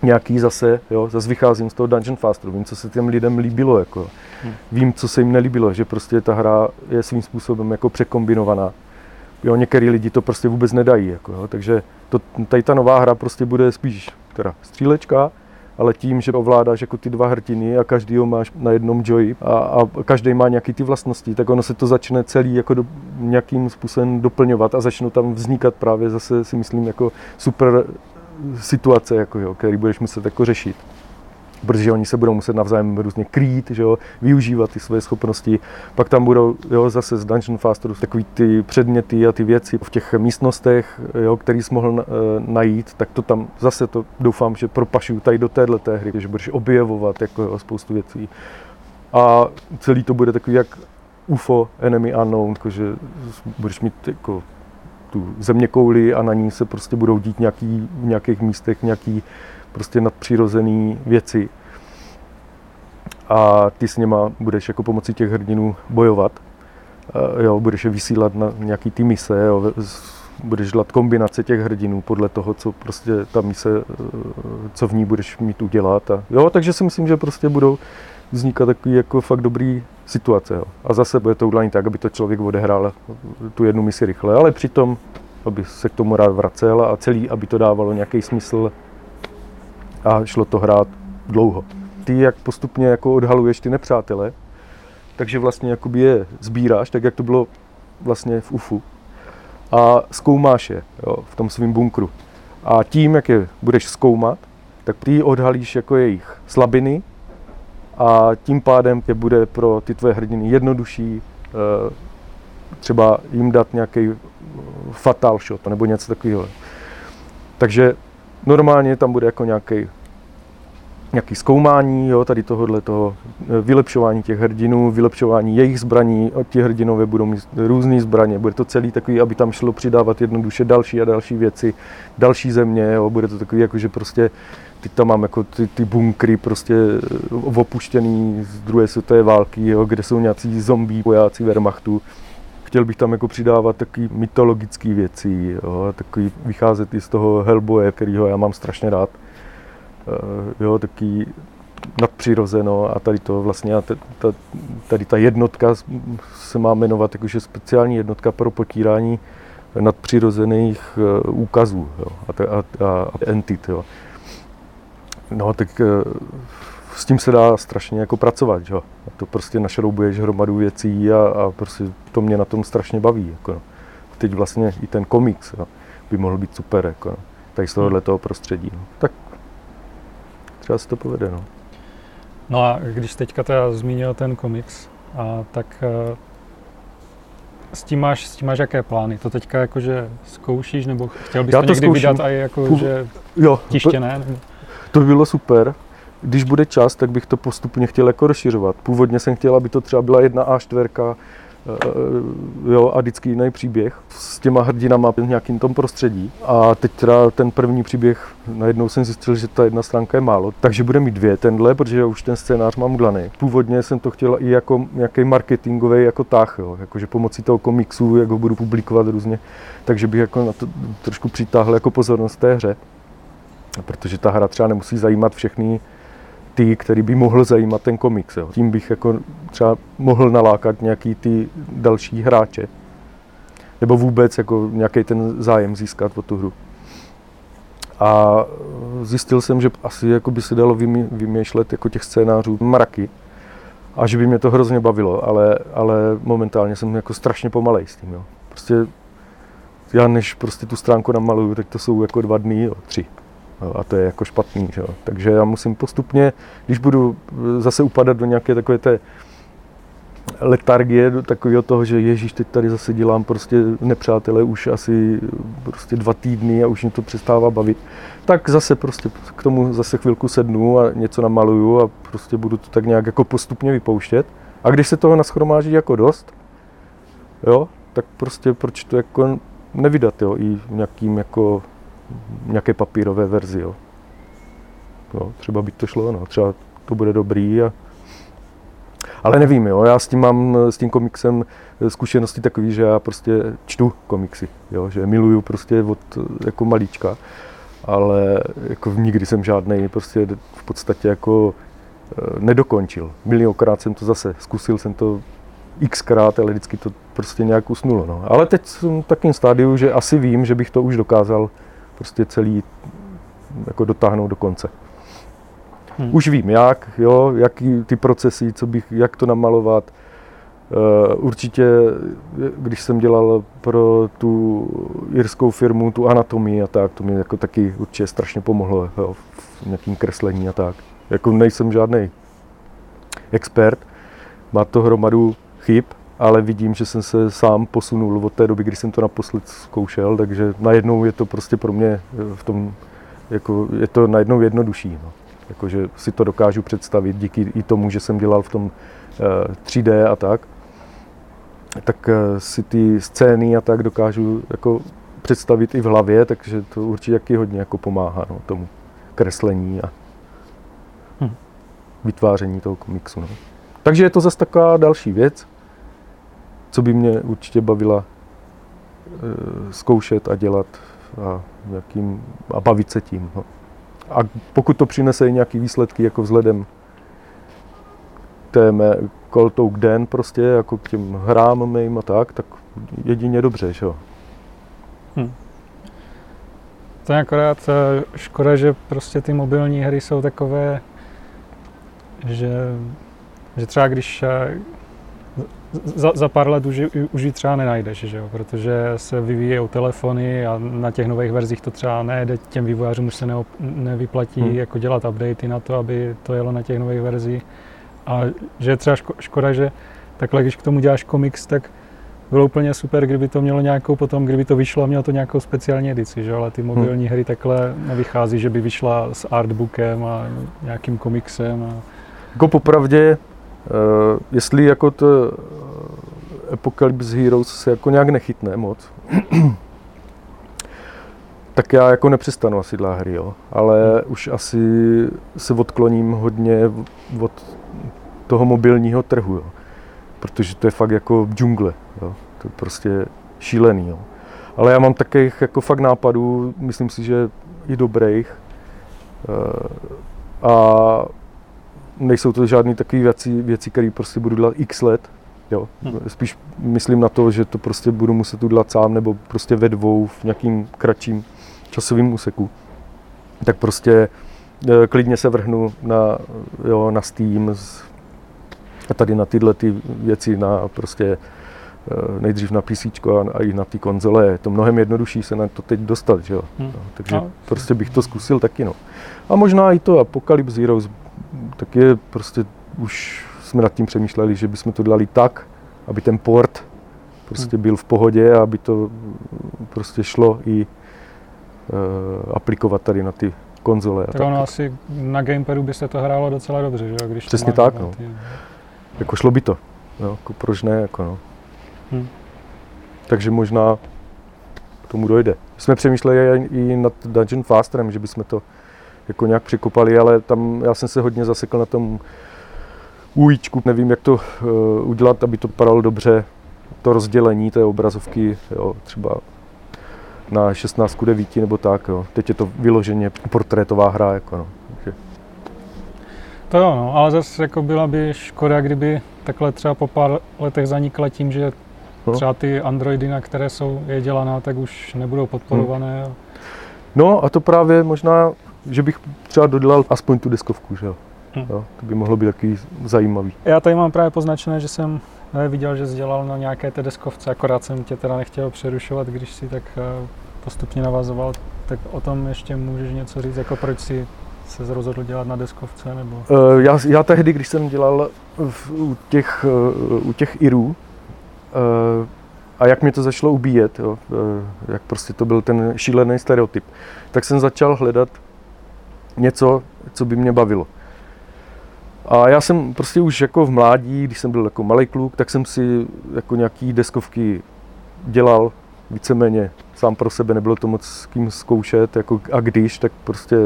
Nějaký zase, jo, zase vycházím z toho Dungeon Fasteru, vím, co se těm lidem líbilo, jako. Hmm. Vím, co se jim nelíbilo, že prostě ta hra je svým způsobem jako překombinovaná. Jo, některý lidi to prostě vůbec nedají, jako, jo, takže to, tady ta nová hra prostě bude spíš teda střílečka, ale tím, že ovládáš jako ty dva hrtiny a každý ho máš na jednom joyi a, a každý má nějaký ty vlastnosti, tak ono se to začne celý jako do, nějakým způsobem doplňovat a začnou tam vznikat právě zase si myslím jako super situace, jako jo, který budeš muset jako řešit protože oni se budou muset navzájem různě krýt, že jo, využívat ty své schopnosti. Pak tam budou jo, zase z Dungeon Fasteru takový ty předměty a ty věci v těch místnostech, jo, který jsi mohl eh, najít, tak to tam zase to doufám, že propašuju tady do téhle hry, že budeš objevovat jako jo, spoustu věcí. A celý to bude takový jak UFO, Enemy Unknown, jako, že budeš mít jako tu země kouli a na ní se prostě budou dít nějaký, v nějakých místech nějaký prostě nadpřirozené věci. A ty s něma budeš jako pomocí těch hrdinů bojovat. Jo, budeš je vysílat na nějaký ty mise, jo, budeš dělat kombinace těch hrdinů podle toho, co prostě ta mise, co v ní budeš mít udělat. A, jo, takže si myslím, že prostě budou vznikat takový jako fakt dobrý situace. Jo. A zase bude to udělané tak, aby to člověk odehrál tu jednu misi rychle, ale přitom, aby se k tomu rád vracel a celý, aby to dávalo nějaký smysl a šlo to hrát dlouho. Ty, jak postupně jako odhaluješ ty nepřátele, takže vlastně jakoby je sbíráš, tak jak to bylo vlastně v UFU, a zkoumáš je jo, v tom svém bunkru. A tím, jak je budeš zkoumat, tak ty odhalíš jako jejich slabiny a tím pádem je bude pro ty tvoje hrdiny jednodušší eh, třeba jim dát nějaký fatal shot nebo něco takového. Takže normálně tam bude jako nějaký nějaký zkoumání jo, tady tohohle toho e, vylepšování těch hrdinů, vylepšování jejich zbraní, ti hrdinové budou mít různé zbraně, bude to celý takový, aby tam šlo přidávat jednoduše další a další věci, další země, jo, bude to takový jako, že prostě ty tam mám jako ty, ty bunkry prostě e, opuštěný z druhé světové války, jo, kde jsou nějací zombie vojáci Wehrmachtu, chtěl bych tam jako přidávat takové mytologické věci, jo, takový vycházet i z toho Hellboye, kterýho já mám strašně rád. Eh, jo, taky nadpřirozeno a tady to vlastně, a ta, tady ta jednotka se má jmenovat jakože speciální jednotka pro potírání nadpřirozených eh, úkazů jo, a, a, a entit. Jo. No, tak eh, s tím se dá strašně jako pracovat, že? To prostě našroubuješ hromadu věcí a, a prostě to mě na tom strašně baví. Jako no. Teď vlastně i ten komiks jo, by mohl být super, jako no. tady z tohohle toho prostředí. No. Tak třeba se to povede. No, no a když teďka teda zmínil ten komiks, a tak eh, s tím, máš, s tím máš jaké plány? To teďka jakože zkoušíš, nebo chtěl bys Já to, to někdy zkouším. vydat a jako, že jo, tištěné? To by bylo super. Když bude čas, tak bych to postupně chtěl jako rozšiřovat. Původně jsem chtěl, aby to třeba byla jedna A4, Eh, jo, a vždycky jiný příběh s těma hrdinama v nějakým tom prostředí. A teď teda ten první příběh, najednou jsem zjistil, že ta jedna stránka je málo, takže bude mít dvě tenhle, protože už ten scénář mám udělaný. Původně jsem to chtěl i jako nějaký marketingový jako tah, jo, jakože pomocí toho komiksu, jak ho budu publikovat různě, takže bych jako na to trošku přitáhl jako pozornost té hře. Protože ta hra třeba nemusí zajímat všechny ty, který by mohl zajímat ten komiks. Jo. Tím bych jako třeba mohl nalákat nějaký ty další hráče. Nebo vůbec jako nějaký ten zájem získat o tu hru. A zjistil jsem, že asi jako by se dalo vymýšlet jako těch scénářů mraky. A že by mě to hrozně bavilo, ale, ale momentálně jsem jako strašně pomalej s tím. Jo. Prostě já než prostě tu stránku namaluju, tak to jsou jako dva dny, jo, tři. A to je jako špatný. Že? Takže já musím postupně, když budu zase upadat do nějaké takové té letargie, do takového toho, že Ježíš, teď tady zase dělám prostě nepřátelé už asi prostě dva týdny a už mě to přestává bavit, tak zase prostě k tomu zase chvilku sednu a něco namaluju a prostě budu to tak nějak jako postupně vypouštět. A když se toho naschromáží jako dost, jo, tak prostě proč to jako nevydat, jo, i nějakým jako nějaké papírové verzi. Jo. No, třeba by to šlo, no, třeba to bude dobrý. A... Ale nevím, jo, já s tím mám, s tím komiksem zkušenosti takový, že já prostě čtu komiksy, jo, že miluju prostě od jako malíčka. ale jako nikdy jsem žádný prostě v podstatě jako eh, nedokončil. Miliokrát jsem to zase, zkusil jsem to xkrát, ale vždycky to prostě nějak usnulo. No. Ale teď jsem v takým stádiu, že asi vím, že bych to už dokázal prostě celý jako dotáhnout do konce. Hmm. Už vím jak, jo, jaký ty procesy, co bych, jak to namalovat. Uh, určitě, když jsem dělal pro tu jirskou firmu, tu anatomii a tak, to mi jako taky určitě strašně pomohlo jo, v nějakým kreslení a tak. Jako nejsem žádný expert, má to hromadu chyb, ale vidím, že jsem se sám posunul od té doby, kdy jsem to naposled zkoušel, takže najednou je to prostě pro mě v tom, jako je to najednou jednodušší. No. Jakože si to dokážu představit díky i tomu, že jsem dělal v tom 3D eh, a tak, tak eh, si ty scény a tak dokážu jako představit i v hlavě, takže to určitě taky hodně jako pomáhá no, tomu kreslení a hm. vytváření toho komiksu. No. Takže je to zase taková další věc, co by mě určitě bavila e, zkoušet a dělat a, jakým, a bavit se tím. No. A pokud to přinese i nějaký výsledky jako vzhledem té mé Coltouk den prostě, jako k těm hrám mým a tak, tak jedině dobře, že jo. Hm. To je akorát e, škoda, že prostě ty mobilní hry jsou takové, že, že třeba když e, za, za pár let už, už ji třeba nenajdeš, že jo? protože se vyvíjejí telefony a na těch nových verzích to třeba nejde, těm vývojářům už se ne, nevyplatí hmm. jako dělat updaty na to, aby to jelo na těch nových verzích. A že je třeba ško, škoda, že takhle, když k tomu děláš komiks, tak bylo úplně super, kdyby to mělo nějakou potom, kdyby to vyšlo a mělo to nějakou speciální edici, že? ale ty hmm. mobilní hmm. hry takhle nevychází, že by vyšla s artbookem a nějakým komiksem. A... Jako popravdě, jestli jako to eh, Apocalypse Heroes se jako nějak nechytne moc, tak já jako nepřestanu asi dla hry, jo. ale hmm. už asi se odkloním hodně od toho mobilního trhu, jo. protože to je fakt jako džungle, jo. to je prostě šílený. Jo. Ale já mám takových jako fakt nápadů, myslím si, že i dobrých. Uh, a nejsou to žádné takové věci, věci které prostě budu dělat x let. Jo. Hmm. Spíš myslím na to, že to prostě budu muset udělat sám nebo prostě ve dvou v nějakým kratším časovým úseku. Tak prostě e, klidně se vrhnu na, jo, na Steam a tady na tyhle ty věci, na prostě e, nejdřív na PC a, a i na ty konzole. Je to mnohem jednodušší se na to teď dostat, že jo. Hmm. No, takže no. prostě bych to zkusil taky, no. A možná i to Apocalypse Heroes tak je prostě už jsme nad tím přemýšleli, že bychom to dělali tak, aby ten port prostě byl v pohodě a aby to prostě šlo i uh, aplikovat tady na ty konzole. Tak, tak ono asi na gamepadu by se to hrálo docela dobře, že Když Přesně tak, no. Ty... Jako šlo by to, no, jako proč ne, jako no. Hmm. Takže možná k tomu dojde. Jsme přemýšleli i nad Dungeon Fasterem, že bychom to jako nějak překopali, ale tam já jsem se hodně zasekl na tom újíčku. Nevím, jak to uh, udělat, aby to vypadalo dobře, to rozdělení té obrazovky, jo, třeba na 16 9 nebo tak. Jo. Teď je to vyloženě portrétová hra. Jako, no. Takže... To jo, no, ale zase jako byla by škoda, kdyby takhle třeba po pár letech zanikla tím, že no. třeba ty androidy, na které jsou je dělaná, tak už nebudou podporované. Hmm. No a to právě možná že bych třeba dodělal aspoň tu deskovku, že jo. Hmm. jo. To by mohlo být taky zajímavý. Já tady mám právě poznačené, že jsem eh, viděl, že jsi dělal na nějaké té deskovce, akorát jsem tě teda nechtěl přerušovat, když si tak eh, postupně navazoval, tak o tom ještě můžeš něco říct, jako proč si se rozhodl dělat na deskovce? Nebo? Uh, já, já tehdy, když jsem dělal v, u, těch, u těch Irů, a jak mě to začalo ubíjet, jo, jak prostě to byl ten šílený stereotyp, tak jsem začal hledat něco, co by mě bavilo. A já jsem prostě už jako v mládí, když jsem byl jako malý kluk, tak jsem si jako nějaký deskovky dělal víceméně sám pro sebe, nebylo to moc s kým zkoušet, jako a když, tak prostě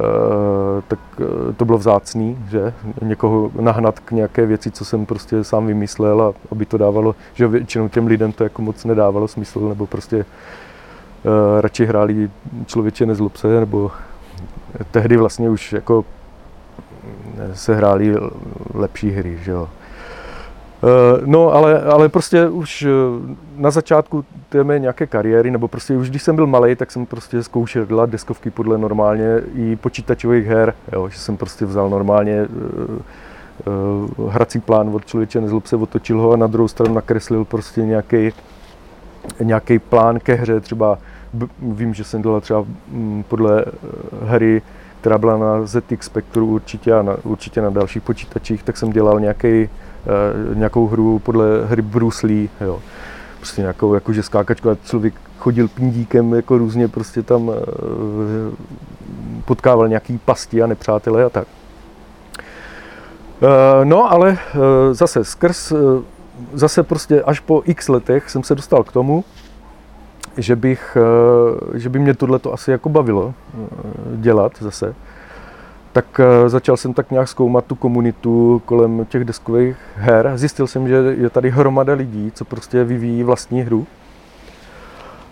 Uh, tak uh, to bylo vzácný, že někoho nahnat k nějaké věci, co jsem prostě sám vymyslel a aby to dávalo, že většinou těm lidem to jako moc nedávalo smysl, nebo prostě radši hráli člověče nezlob se, nebo tehdy vlastně už jako se hráli lepší hry, že jo. Eh, no, ale, ale prostě už eh, na začátku té mé nějaké kariéry, nebo prostě už když jsem byl malý, tak jsem prostě zkoušel dělat deskovky podle normálně i počítačových her, jo, že jsem prostě vzal normálně uh, hrací plán od člověče, nezlob se, otočil ho a na druhou stranu nakreslil prostě nějaký nějaký plán ke hře, třeba vím, že jsem dělal třeba mm, podle hry, která byla na ZX Spectru určitě a na, určitě na dalších počítačích, tak jsem dělal nějaký Eh, nějakou hru podle hry Bruce Lee, jo. Prostě nějakou jakože skákačku člověk chodil pindíkem jako různě prostě tam eh, potkával nějaký pasti a nepřátelé a tak. Eh, no ale zase skrz, zase prostě až po x letech jsem se dostal k tomu, že, bych, že by mě tohle to asi jako bavilo dělat zase tak eh, začal jsem tak nějak zkoumat tu komunitu kolem těch deskových her. Zjistil jsem, že je tady hromada lidí, co prostě vyvíjí vlastní hru.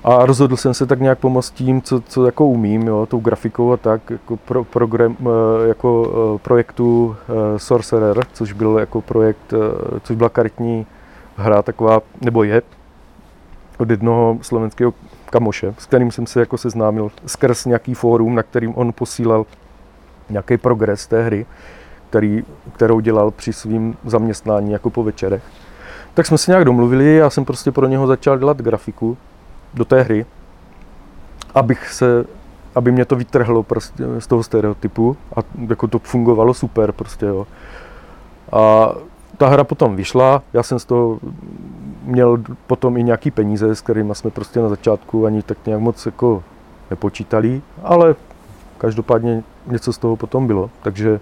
A rozhodl jsem se tak nějak pomoct tím, co, co jako umím, jo, tou grafikou a tak, jako, pro, program, eh, jako eh, projektu Sorcerer, což byl jako projekt, což byla karetní hra taková, nebo je, od jednoho slovenského kamoše, s kterým jsem se jako seznámil skrz nějaký fórum, na kterým on posílal nějaký progres té hry, který, kterou dělal při svým zaměstnání jako po večerech. Tak jsme se nějak domluvili, já jsem prostě pro něho začal dělat grafiku do té hry, abych se, aby mě to vytrhlo prostě z toho stereotypu a jako to fungovalo super prostě, jo. A ta hra potom vyšla, já jsem z toho měl potom i nějaký peníze, s kterými jsme prostě na začátku ani tak nějak moc jako nepočítali, ale každopádně něco z toho potom bylo. Takže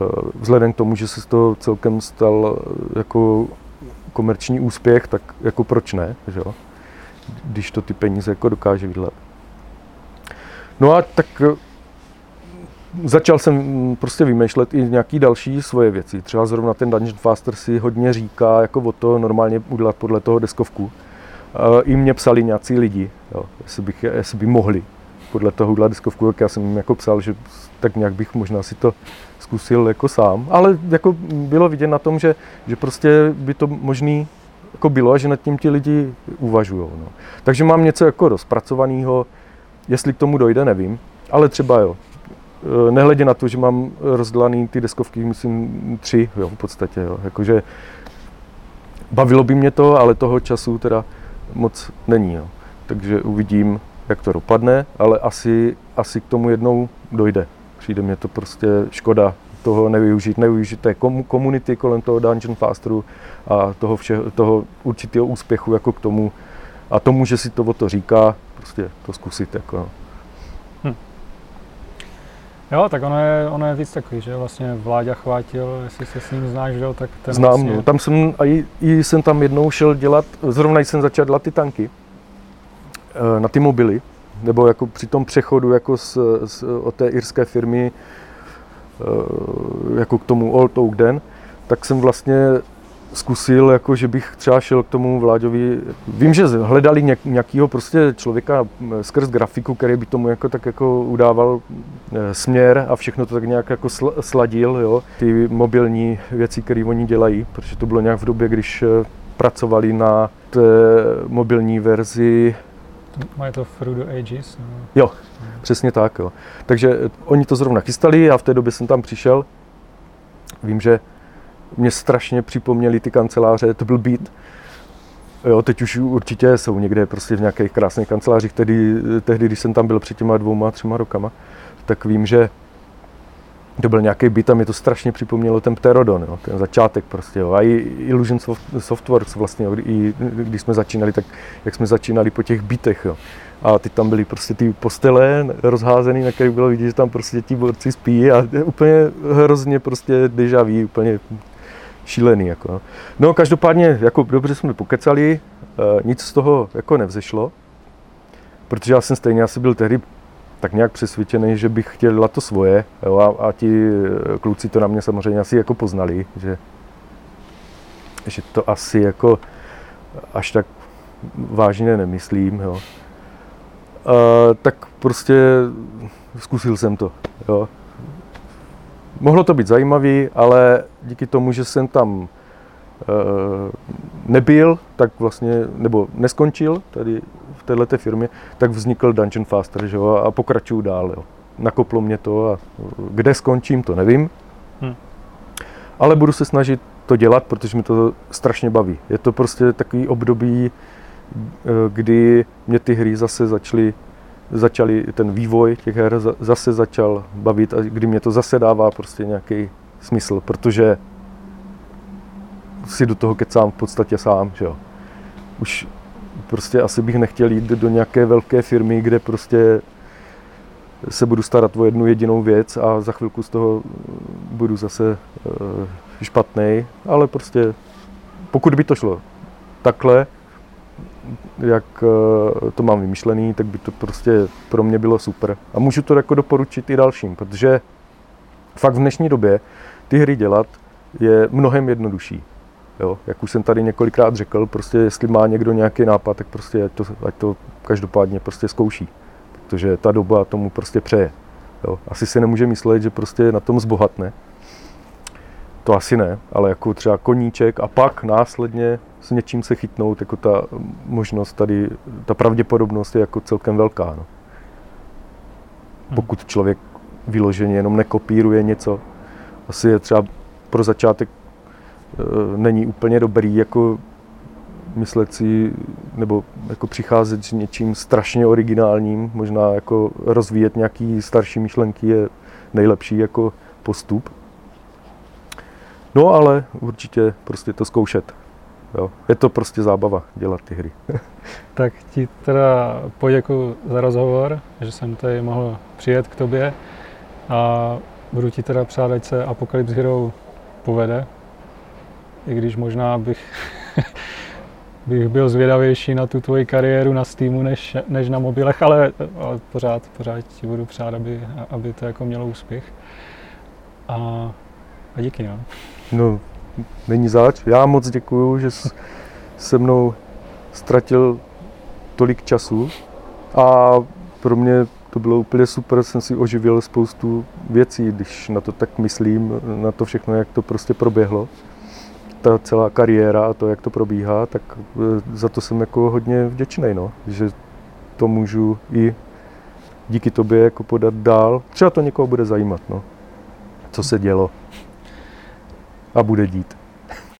eh, vzhledem k tomu, že se z toho celkem stal eh, jako komerční úspěch, tak jako proč ne, že jo? když to ty peníze jako dokáže vydělat. No a tak eh, začal jsem prostě vymýšlet i nějaký další svoje věci. Třeba zrovna ten Dungeon Faster si hodně říká jako o to normálně udělat podle toho deskovku. I mě psali nějací lidi, jo, jestli, bych, jestli by mohli podle toho udělat diskovku, tak já jsem jim jako psal, že tak nějak bych možná si to zkusil jako sám, ale jako bylo vidět na tom, že, že prostě by to možný jako bylo a že nad tím ti lidi uvažují. No. Takže mám něco jako rozpracovaného, jestli k tomu dojde, nevím, ale třeba jo. E, nehledě na to, že mám rozdělaný ty deskovky, myslím tři, jo, v podstatě, jo. Jakože bavilo by mě to, ale toho času teda moc není, jo. Takže uvidím, jak to dopadne, ale asi, asi k tomu jednou dojde. Přijde mě to prostě škoda toho nevyužít, nevyužít té komunity kolem toho Dungeon Fasteru a toho, vše, toho určitého úspěchu jako k tomu a tomu, že si to o to říká, prostě to zkusit. Jako. No. Jo, tak ono je, ono je víc takový, že vlastně Vláďa chvátil, jestli se s ním znáš, že jo, tak ten Znám, vlastně... no. tam jsem, a i, i, jsem tam jednou šel dělat, zrovna jsem začal dělat ty tanky, Eh, na ty mobily, nebo jako při tom přechodu jako z, z, od té irské firmy eh, jako k tomu Old Oak Den, tak jsem vlastně zkusil, jako že bych třeba šel k tomu Vláďovi. Vím, že hledali nějakého prostě člověka skrz grafiku, který by tomu jako tak jako udával směr a všechno to tak nějak jako sladil, jo. Ty mobilní věci, které oni dělají, protože to bylo nějak v době, když pracovali na té mobilní verzi Mají to Through the Ages? No. Jo, přesně tak. Jo. Takže eh, oni to zrovna chystali, já v té době jsem tam přišel. Vím, že mě strašně připomněli ty kanceláře, to byl Beat. Jo, teď už určitě jsou někde prostě v nějakých krásných kancelářích. Tehdy, tehdy, když jsem tam byl před těma dvouma, třema rokama, tak vím, že to byl nějaký byt a mi to strašně připomnělo ten Pterodon, jo, ten začátek prostě. Jo. A i Illusion Softworks vlastně, jo, i, když jsme začínali, tak jak jsme začínali po těch bytech. Jo. A ty tam byly prostě ty postele rozházené, na kterých bylo vidět, že tam prostě ti borci spí a úplně hrozně prostě deja vu, úplně šílený. Jako. No každopádně, jako dobře jsme pokecali, e, nic z toho jako nevzešlo, protože já jsem stejně asi byl tehdy tak nějak přesvědčený, že bych chtěl dělat to svoje jo, a, a ti eh, kluci to na mě samozřejmě asi jako poznali, že, že to asi jako až tak vážně nemyslím. Jo. tak prostě zkusil jsem to. Jo. Mohlo to být zajímavý, ale díky tomu, že jsem tam uh, nebyl, tak vlastně, nebo neskončil tady v této firmě, tak vznikl Dungeon Faster že jo, a pokračuju dál. Jo. Nakoplo mě to a kde skončím, to nevím. Hmm. Ale budu se snažit to dělat, protože mi to strašně baví. Je to prostě takový období, eh, kdy mě ty hry zase začaly začaly, ten vývoj těch her zase začal bavit a kdy mě to zase dává prostě nějaký smysl, protože si do toho kecám v podstatě sám, že jo. Už prostě asi bych nechtěl jít do nějaké velké firmy, kde prostě se budu starat o jednu jedinou věc a za chvilku z toho budu zase eh, špatný, ale prostě pokud by to šlo takhle, jak eh, to mám vymyšlený, tak by to prostě pro mě bylo super. A můžu to jako doporučit i dalším, protože fakt v dnešní době ty hry dělat je mnohem jednodušší. Jo, jak už jsem tady několikrát řekl, prostě jestli má někdo nějaký nápad, tak prostě ať to, ať to každopádně prostě zkouší. Protože ta doba tomu prostě přeje. Jo. Asi si nemůže myslet, že prostě na tom zbohatne. To asi ne, ale jako třeba koníček a pak následně s něčím se chytnout, jako ta možnost tady, ta pravděpodobnost je jako celkem velká. No. Hmm. Pokud člověk vyloženě jenom nekopíruje něco, asi je třeba pro začátek e, není úplně dobrý jako myslet si, nebo jako přicházet s něčím strašně originálním, možná jako rozvíjet nějaký starší myšlenky je nejlepší jako postup. No ale určitě prostě to zkoušet. Jo. Je to prostě zábava dělat ty hry. tak ti teda poděkuji za rozhovor, že jsem tady mohl přijet k tobě a budu ti teda přát, ať se Apocalypse Hero povede, i když možná bych, bych byl zvědavější na tu tvoji kariéru na Steamu než, než na mobilech, ale, ale pořád, pořád ti budu přát, aby, aby to jako mělo úspěch. A, a díky. No. No není zač. Já moc děkuju, že se mnou ztratil tolik času a pro mě to bylo úplně super, jsem si oživil spoustu věcí, když na to tak myslím, na to všechno, jak to prostě proběhlo. Ta celá kariéra a to, jak to probíhá, tak e, za to jsem jako hodně vděčný, no, že to můžu i díky tobě jako podat dál. Třeba to někoho bude zajímat, no, co se dělo a bude dít.